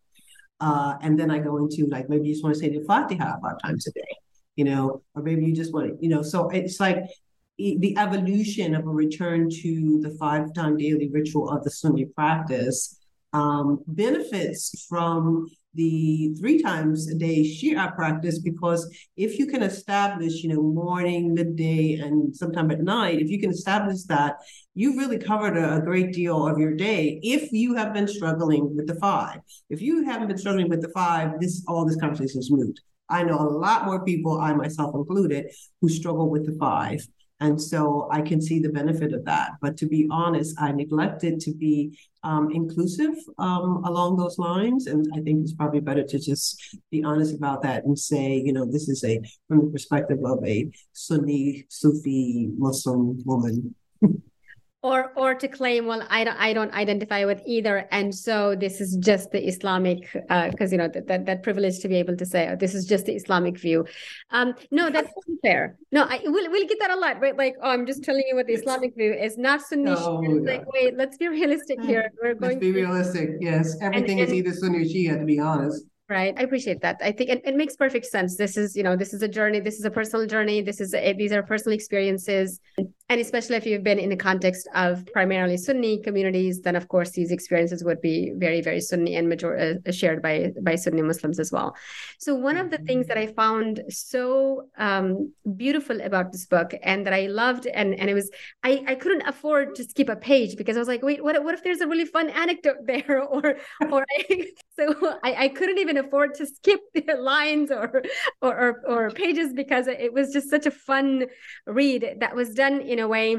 Uh, and then I go into like maybe you just want to say the Fatiha five times a day, you know, or maybe you just want to, you know, so it's like the evolution of a return to the five time daily ritual of the Sunni practice um, benefits from the three times a day Shia practice because if you can establish, you know, morning, midday, and sometime at night, if you can establish that, you've really covered a, a, great deal of your day. If you have been struggling with the five, if you haven't been struggling with the five, this all this conversation is moot. I know a lot more people, I myself included, who struggle with the five. And so I can see the benefit of that. But to be honest, I neglected to be um, inclusive um, along those lines. And I think it's probably better to just be honest about that and say, you know, this is a from the perspective of a Sunni Sufi Muslim woman. or or to claim well i don't i don't identify with either. And so this is just the islamic because uh, you know that, that that privilege to be able to say oh, this is just the islamic view. Um no that's unfair no i we'll, we'll get that a lot right? Like oh i'm just telling you what the islamic view is. Not sunni oh, yeah. like wait let's be realistic here. We're going let's be to... realistic. Yes everything and, and, is either sunni or shia to be honest. Right. I appreciate that. I think it, it, makes perfect sense. This is you know this is a journey. This is a personal journey. This is a, these are personal experiences and especially if you've been in the context of primarily Sunni communities, then of course these experiences would be very, very Sunni and major uh, shared by by Sunni Muslims as well. So one of the things that I found so um, beautiful about this book and that I loved, and and it was I I couldn't afford to skip a page because I was like, wait, what what if there's a really fun anecdote there, or or I, so I, I couldn't even afford to skip the lines or or or, or pages because it was just such a fun read that was done in a way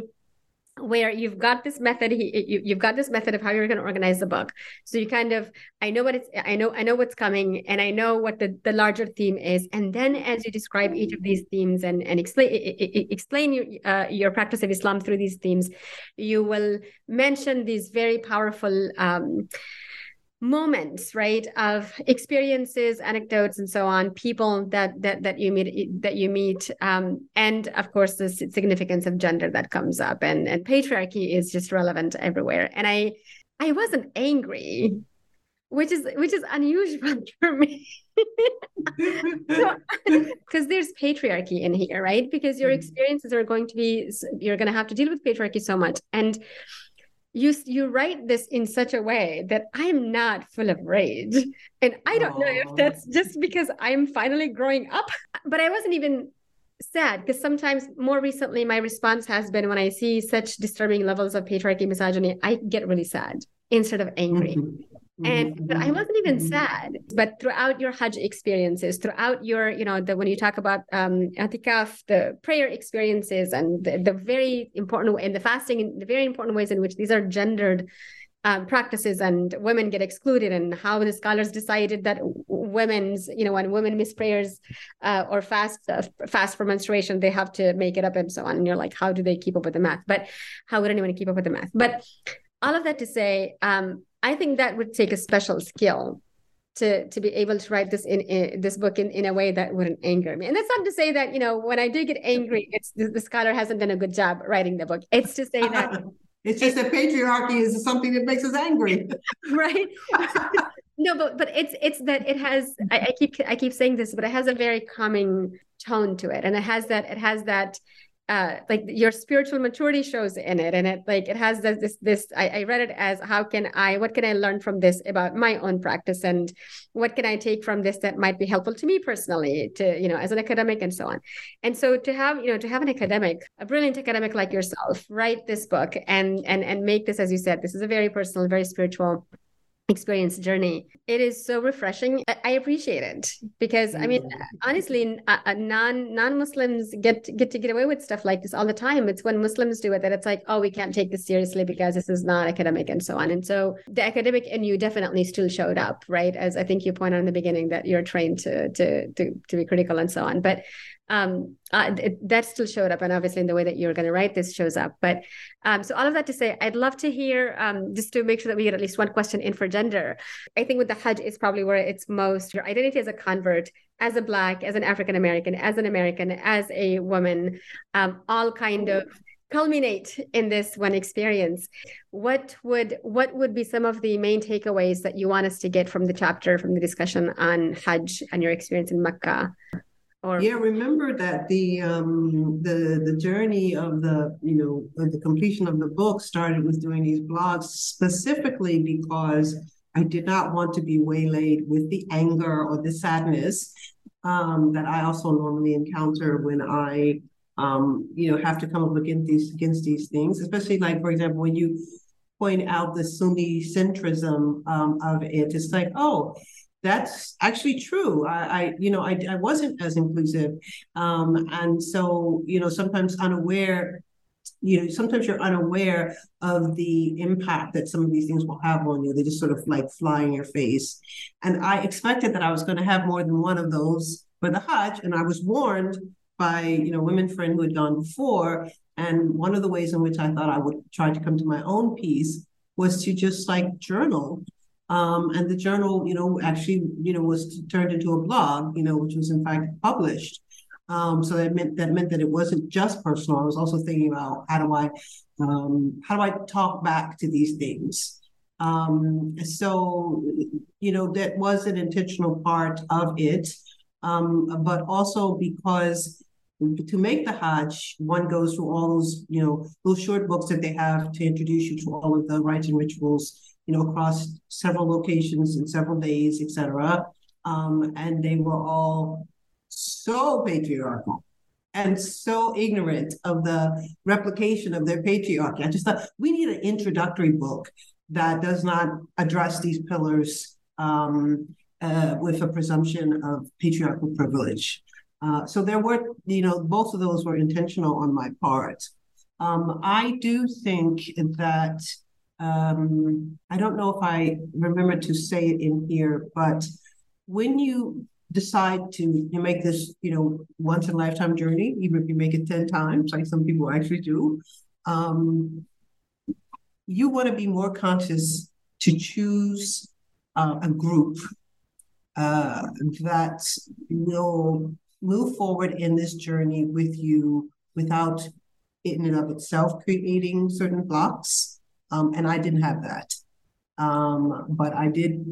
where you've got this method you, you've got this method of how you're going to organize the book. So you kind of i know what it's i know i know what's coming and i know what the, the larger theme is. And then as you describe each of these themes and and explain explain your uh, your practice of islam through these themes you will mention these very powerful um, moments right of experiences anecdotes and so on people that that that you meet that you meet um, and of course the significance of gender that comes up and and patriarchy is just relevant everywhere. And i i wasn't angry which is which is unusual for me. Because there's patriarchy in here right? Because your mm-hmm. experiences are going to be you're going to have to deal with patriarchy so much. And you you write this in such a way that I'm not full of rage. And I don't Aww. know if that's just because I'm finally growing up, but I wasn't even sad because sometimes more recently my response has been when I see such disturbing levels of patriarchy misogyny, I get really sad instead of angry. Mm-hmm and mm-hmm. but i wasn't even mm-hmm. sad but throughout your hajj experiences throughout your you know the when you talk about um atikaf the prayer experiences and the, the very important and the fasting and the very important ways in which these are gendered um, practices and women get excluded and how the scholars decided that women's you know when women miss prayers uh, or fast uh, fast for menstruation they have to make it up and so on and you're like how do they keep up with the math but how would anyone keep up with the math but all of that to say um, I think that would take a special skill to to be able to write this in, in, this book in, in a way that wouldn't anger me. And that's not to say that you know when I do get angry, it's the, the scholar hasn't done a good job writing the book. It's to say that it's just that patriarchy is something that makes us angry, right? no, but but it's it's that it has. I, I keep I keep saying this, but it has a very calming tone to it, and it has that it has that uh, like your spiritual maturity shows in it and it like it has this this, this I, I, read it as how can i what can i learn from this about my own practice and what can i take from this that might be helpful to me personally to you know as an academic and so on. And so to have you know to have an academic a brilliant academic like yourself write this book and and and make this as you said this is a very personal very spiritual experience journey. It is so refreshing. I appreciate it because i mean mm. honestly non non-muslims get get to get away with stuff like this all the time. It's when muslims do it that it's like oh we can't take this seriously because this is not academic and so on. And so the academic in you definitely still showed up right? As i think you pointed out in the beginning that you're trained to to to, to be critical and so on. But um, that still showed up, and obviously in the way that you're going to write this shows up. But um, so all of that to say, I'd love to hear um, just to make sure that we get at least one question in for gender. I think with the Hajj is probably where it's most your identity as a convert, as a Black, as an African American, as an American, as a woman, um, all kind of culminate in this one experience what would what would be some of the main takeaways that you want us to get from the chapter from the discussion on hajj and your experience in Mecca or yeah, remember that the um, the the journey of the you know of the completion of the book started with doing these blogs specifically because I did not want to be waylaid with the anger or the sadness um, that I also normally encounter when I um, you know have to come up against these against these things, especially like for example when you point out the Sunni centrism um, of it, it's like oh that's actually true. I, I you know, I, I wasn't as inclusive. Um, and so, you know, sometimes unaware, you know, sometimes you're unaware of the impact that some of these things will have on you. They just sort of like fly in your face. And I expected that I was going to have more than one of those for the Hajj. And I was warned by, you know, women friend who had gone before. And one of the ways in which I thought I would try to come to my own peace was to just like journal um, and the journal, you know, actually, you know, was turned into a blog, you know, which was in fact published. Um, so that meant that meant that it wasn't just personal. I was also thinking about how do I um, how do I talk back to these things. Um, so you know that was an intentional part of it, um, but also because to make the Hajj, one goes through all those, you know, those short books that they have to introduce you to all of the rites and rituals, you know, across several locations in several days, etc. Um, and they were all so patriarchal and so ignorant of the replication of their patriarchy. I just thought we need an introductory book that does not address these pillars um, uh, with a presumption of patriarchal privilege. Uh, so there were, you know, both of those were intentional on my part. Um, I do think that um, I don't know if I remember to say it in here, but when you decide to you make this, you know, once in a lifetime journey, even if you make it 10 times, like some people actually do, um, you want to be more conscious to choose uh, a group uh, that will move forward in this journey with you without in and of itself creating certain blocks. Um, and I didn't have that. Um, but I did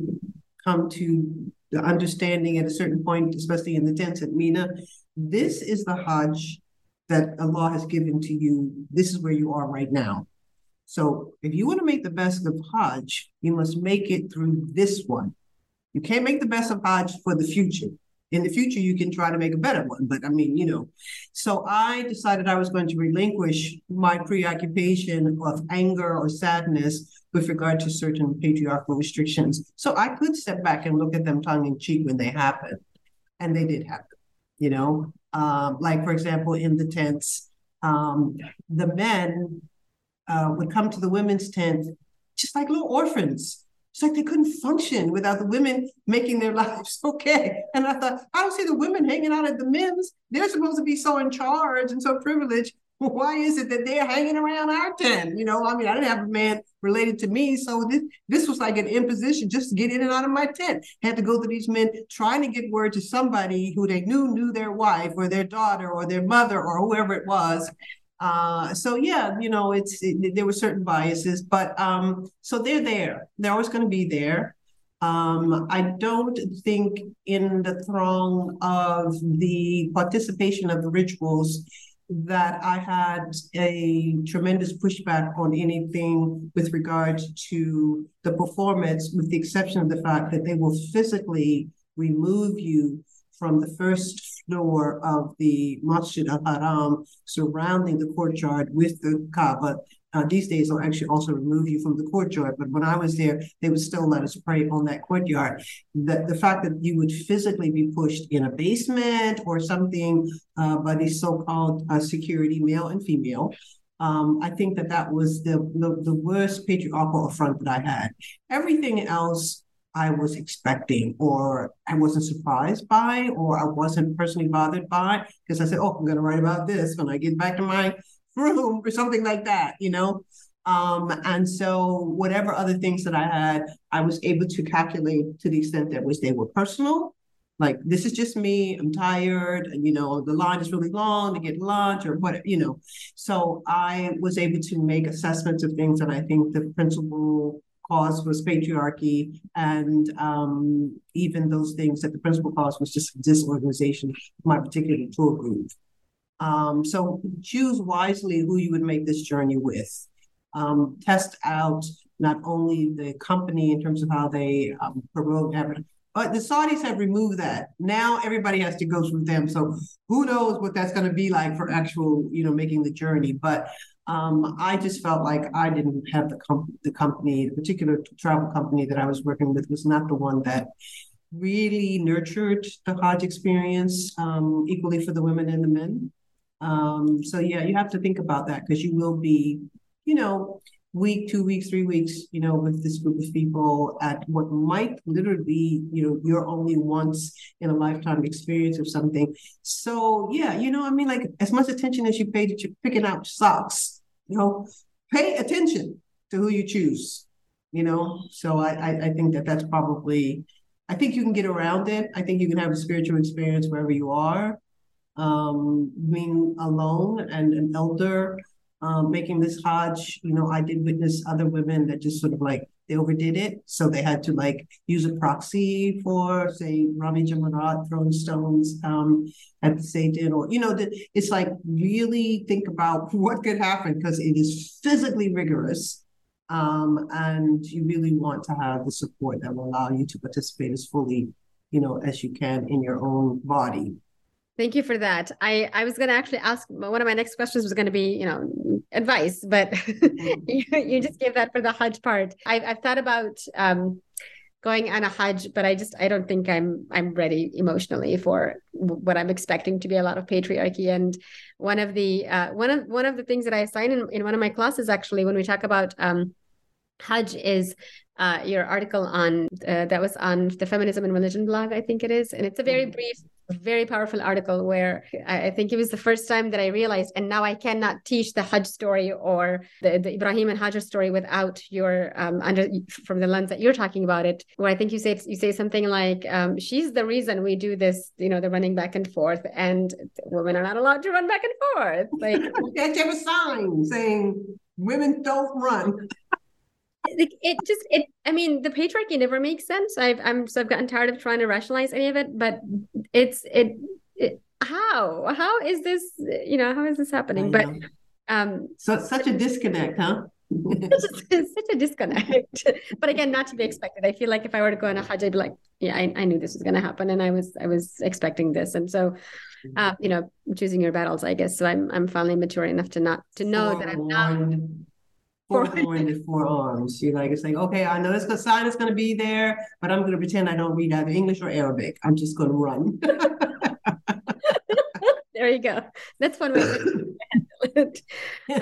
come to the understanding at a certain point, especially in the tents at Mina, this is the Hajj that Allah has given to you. This is where you are right now. So if you want to make the best of Hajj, you must make it through this one. You can't make the best of Hajj for the future in the future you can try to make a better one but i mean you know. So i decided i was going to relinquish my preoccupation of anger or sadness with regard to certain patriarchal restrictions. So i could step back and look at them tongue in cheek when they happen and they did happen you know? Um, like for example in the tents um, the men uh, would come to the women's tent just like little orphans it's like they couldn't function without the women making their lives okay. And I thought, I don't see the women hanging out at the men's. They're supposed to be so in charge and so privileged. Why is it that they're hanging around our tent? You know, I mean, I didn't have a man related to me. So this, this was like an imposition just to get in and out of my tent. Had to go to these men trying to get word to somebody who they knew knew their wife or their daughter or their mother or whoever it was. Uh, so yeah, you know, it's it, there were certain biases, but um, so they're there. They're always going to be there. Um, I don't think in the throng of the participation of the rituals that I had a tremendous pushback on anything with regard to the performance, with the exception of the fact that they will physically remove you from the first floor of the Masjid al-Haram surrounding the courtyard with the Kaaba. Uh, these days, they'll actually also remove you from the courtyard. But when I was there, they would still let us pray on that courtyard. The, the fact that you would physically be pushed in a basement or something uh, by these so-called uh, security, male and female, um, I think that that was the, the, the worst patriarchal affront that I had. Everything else I was expecting or I wasn't surprised by or I wasn't personally bothered by because I said, oh, I'm going to write about this when I get back to my room or something like that, you know? Um, and so whatever other things that I had, I was able to calculate to the extent that which they were personal. Like this is just me. I'm tired, and you know the line is really long to get lunch or what you know. So I was able to make assessments of things that I think the principal cause was patriarchy and um, even those things that the principal cause was just disorganization of my particular tour group. Um, so choose wisely who you would make this journey with. Um, test out not only the company in terms of how they um, promote advertising, but the Saudis have removed that. Now everybody has to go through them. So who knows what that's going to be like for actual, you know, making the journey. But um, I just felt like I didn't have the, the company, the particular travel company that I was working with was not the one that really nurtured the Hajj experience um, equally for the women and the men. Um, so yeah, you have to think about that because you will be, you know, week, two weeks, three weeks, you know, with this group of people at what might literally be, you know, your only once in a lifetime experience or something. So yeah, you know, I mean, like as much attention as you pay to picking out socks, you know, pay attention to who you choose, you know. So I, I, I think that that's probably, I think you can get around it. I think you can have a spiritual experience wherever you are. Um, being alone and an elder um, making this Hajj, you know, I did witness other women that just sort of like they overdid it. So they had to like use a proxy for, say, Rami Jamarat throwing stones um, at the Satan, or, you know, the, it's like really think about what could happen because it is physically rigorous. Um, and you really want to have the support that will allow you to participate as fully, you know, as you can in your own body. Thank you for that. I, I was going to actually ask one of my next questions was going to be, you know, advice, but mm-hmm. you, you just gave that for the Hajj part. I've, I've thought about um, going on a Hajj, but I just, I don't think I'm, I'm ready emotionally for what I'm expecting to be a lot of patriarchy. And one of the, uh, one of, one of the things that I assign in, in one of my classes, actually, when we talk about um, Hajj is uh, your article on uh, that was on the feminism and religion blog, I think it is, and it's a very mm-hmm. brief very powerful article where I think it was the first time that I realized, and now I cannot teach the Hajj story or the, the Ibrahim and Hajar story without your um, under from the lens that you're talking about it. Where I think you say you say something like, um, "She's the reason we do this," you know, the running back and forth, and women are not allowed to run back and forth. Like, you have a sign saying women don't run like it just it i mean the patriarchy never makes sense. I've i'm so i've gotten tired of trying to rationalize any of it but it's it, it how? How is this you know how is this happening? But um so it's such a disconnect huh? It's such a disconnect. But again not to be expected. I feel like if i were to go on a hajj i'd be like yeah i, I knew this was going to happen and i was i was expecting this. And so uh, you know choosing your battles i guess. So i'm i'm finally mature enough to not to know that i'm not forewarned four arms. You like it's like, okay, I know this sign is gonna be there, but I'm gonna pretend I don't read either English or Arabic. I'm just gonna run. there you go. That's one way to it.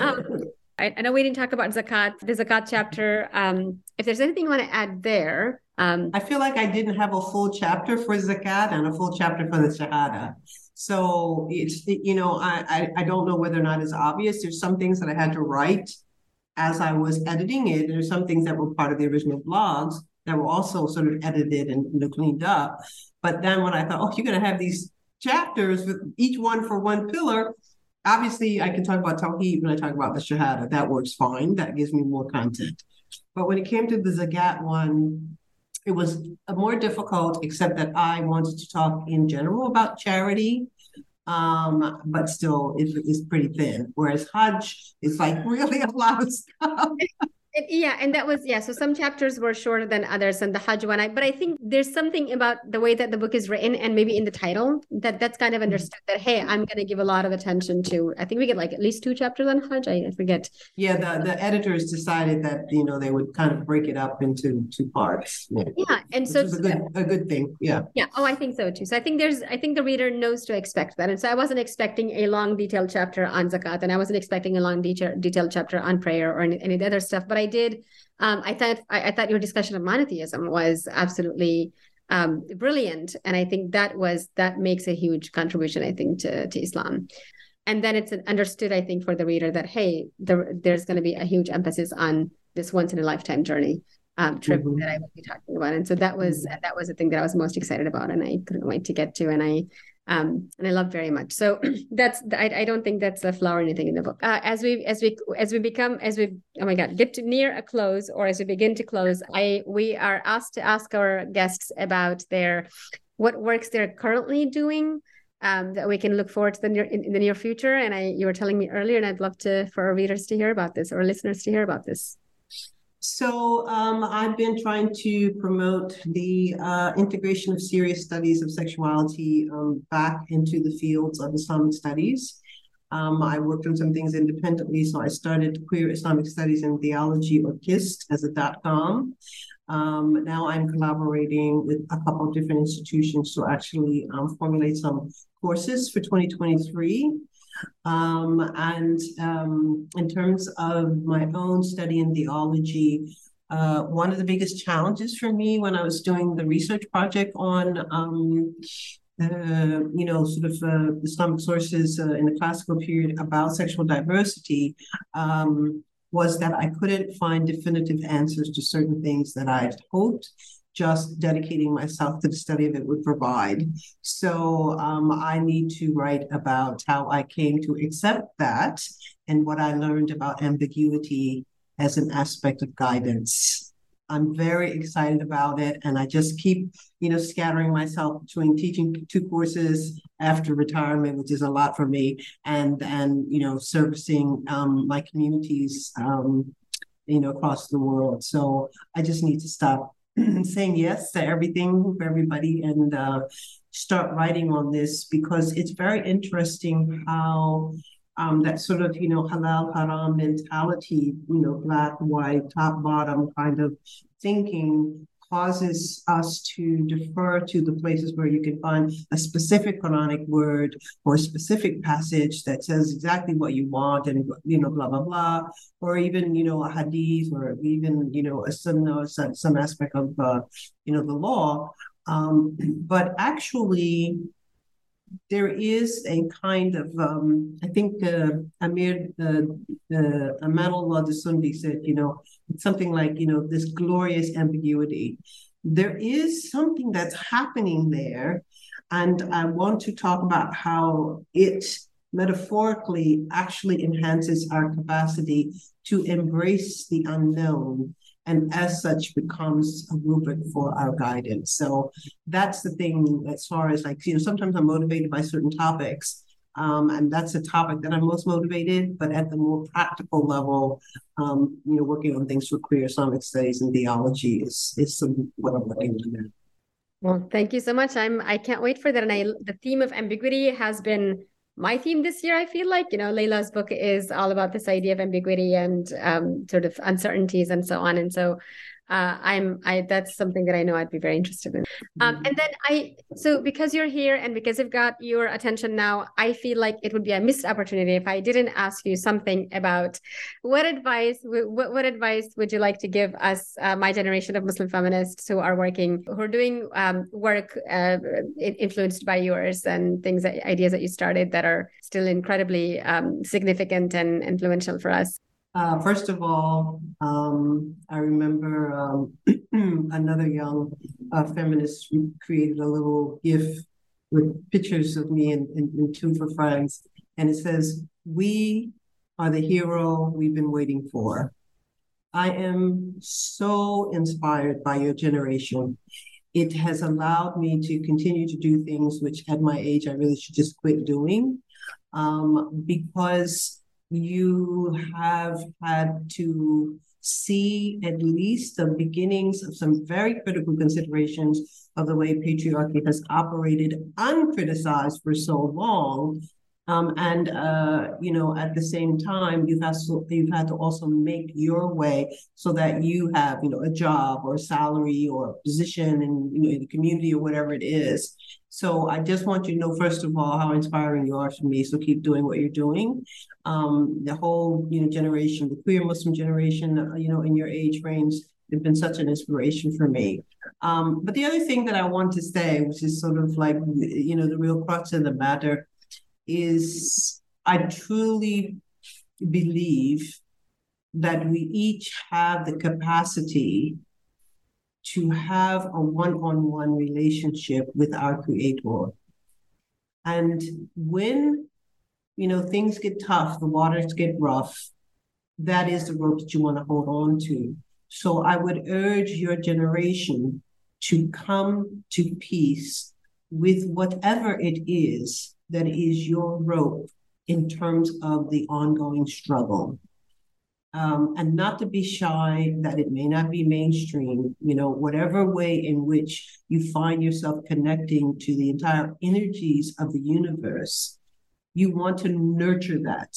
Um, I, I, know we didn't talk about zakat, the zakat chapter. Um, if there's anything you want to add there. Um, I feel like I didn't have a full chapter for zakat and a full chapter for the shahada. So it's you know I, I I don't know whether or not it's obvious. There's some things that I had to write as I was editing it, there's some things that were part of the original blogs that were also sort of edited and you know, cleaned up. But then when I thought, oh, you're going to have these chapters with each one for one pillar, obviously I can talk about Tawheed when I talk about the Shahada. That works fine. That gives me more content. But when it came to the Zakat one, it was more difficult, except that I wanted to talk in general about charity um, but still it is pretty thin. Whereas Hajj is like really a lot of stuff. It, yeah, and that was yeah. So some chapters were shorter than others, and the Hajj one. I, but I think there's something about the way that the book is written, and maybe in the title that that's kind of mm-hmm. understood that hey, I'm going to give a lot of attention to. I think we get like at least two chapters on Hajj. I, forget. Yeah, the the editors decided that you know they would kind of break it up into two parts. Yeah, yeah and so a good a good thing. Yeah. Yeah. Oh, I think so too. So I think there's I think the reader knows to expect that, and so I wasn't expecting a long detailed chapter on zakat, and I wasn't expecting a long detail detailed chapter on prayer or any, any other stuff, but I did. Um, I thought I, I, thought your discussion of monotheism was absolutely um, brilliant, and I think that was that makes a huge contribution. I think to to Islam, and then it's understood. I think for the reader that hey, the, there's going to be a huge emphasis on this once in a lifetime journey um, trip mm-hmm. that I will be talking about, and so that was mm-hmm. that was the thing that I was most excited about, and I couldn't wait to get to, and I um, and I love very much. So that's I, I don't think that's a flaw or anything in the book. Uh, as we as we as we become as we oh my god get to near a close or as we begin to close, I we are asked to ask our guests about their what works they're currently doing um, that we can look forward to the near, in, in, the near future. And I you were telling me earlier, and I'd love to for our readers to hear about this or listeners to hear about this. So um, I've been trying to promote the uh, integration of serious studies of sexuality um, back into the fields of Islamic studies. Um, I worked on some things independently, so I started Queer Islamic Studies and Theology, or QIST, as a dot com. Um, now I'm collaborating with a couple of different institutions to actually um, formulate some courses for 2023. Um, and um, in terms of my own study in theology, uh, one of the biggest challenges for me when I was doing the research project on, um, uh, you know, sort of uh, Islamic sources uh, in the classical period about sexual diversity um, was that I couldn't find definitive answers to certain things that I had hoped just dedicating myself to the study of it would provide. So um, I need to write about how I came to accept that and what I learned about ambiguity as an aspect of guidance. I'm very excited about it, and I just keep, you know, scattering myself between teaching two courses after retirement, which is a lot for me, and and you know, servicing um, my communities, um, you know, across the world. So I just need to stop saying yes to everything for everybody and uh, start writing on this because it's very interesting how um, that sort of you know halal haram mentality, you know, black white top bottom kind of thinking causes us to defer to the places where you can find a specific Quranic word or a specific passage that says exactly what you want and you know blah blah blah or even you know a hadith or even you know a sunnah some, some aspect of uh, you know the law. Um, but actually there is a kind of um, I think uh, Amir uh, uh, Amanullah De Sondy said you know something like you know this glorious ambiguity. There is something that's happening there, and I want to talk about how it metaphorically actually enhances our capacity to embrace the unknown and as such becomes a rubric for our guidance. So that's the thing as far as like, you know, sometimes I'm motivated by certain topics. Um, and that's a topic that I'm most motivated, but at the more practical level, um, you know, working on things for queer Islamic studies and theology is is some, what I'm looking at. Well, thank you so much. I'm I can't wait for that. And I the theme of ambiguity has been my theme this year i feel like you know layla's book is all about this idea of ambiguity and um, sort of uncertainties and so on. And so uh, I'm I that's something that I know I'd be very interested in. Um, and then I so because you're here and because I've got your attention now, I feel like it would be a missed opportunity if I didn't ask you something about what advice what, what advice would you like to give us, uh, my generation of Muslim feminists who are working who are doing um, work uh, influenced by yours and things that ideas that you started that are still incredibly um, significant and influential for us. Uh, first of all, um, I remember um, another young uh, feminist created a little GIF with pictures of me and, and, and two for friends. And it says, We are the hero we've been waiting for. I am so inspired by your generation. It has allowed me to continue to do things which, at my age, I really should just quit doing um, because you have had to see at least the beginnings of some very critical considerations of the way patriarchy has operated uncriticized for so long um, and uh, you know, at the same time, you've had to, you've had to also make your way so that you have you know a job or a salary or a position in you know in the community or whatever it is. So I just want you to know first of all how inspiring you are to me. So keep doing what you're doing. Um, the whole you know generation, the queer Muslim generation, uh, you know, in your age range, they've been such an inspiration for me. Um, but the other thing that I want to say, which is sort of like you know the real crux of the matter is I truly believe that we each have the capacity to have a one-on-one relationship with our creator. And when you know things get tough, the waters get rough, that is the rope that you want to hold on to. So I would urge your generation to come to peace with whatever it is that is your rope in terms of the ongoing struggle. Um, and not to be shy that it may not be mainstream, you know, whatever way in which you find yourself connecting to the entire energies of the universe, you want to nurture that.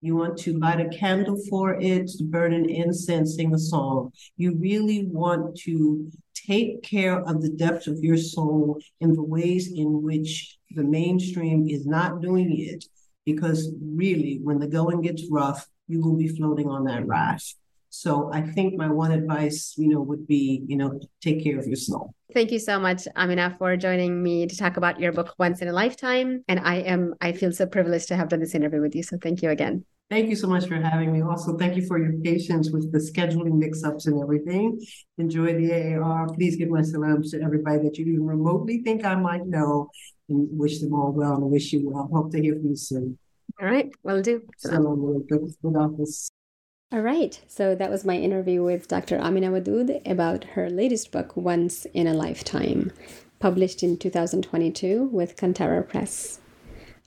You want to light a candle for it, burn an incense, sing a song. You really want to take care of the depths of your soul in the ways in which the mainstream is not doing it. Because really, when the going gets rough, you will be floating on that raft. So I think my one advice, you know, would be, you know, take care of your soul. Thank you so much, Amina, for joining me to talk about your book Once in a Lifetime. And I am I feel so privileged to have done this interview with you. So thank you again. Thank you so much for having me. Also, thank you for your patience with the scheduling mix-ups and everything. Enjoy the AAR. Please give my salams to everybody that you even remotely think I might know and wish them all well and wish you well. Hope to hear from you soon. All right, will do. Salam All right, so that was my interview with Dr. Amina Wadud about her latest book, Once in a Lifetime, published in 2022 with Cantara Press.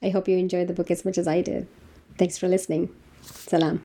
I hope you enjoyed the book as much as I did. Thanks for listening. Salam.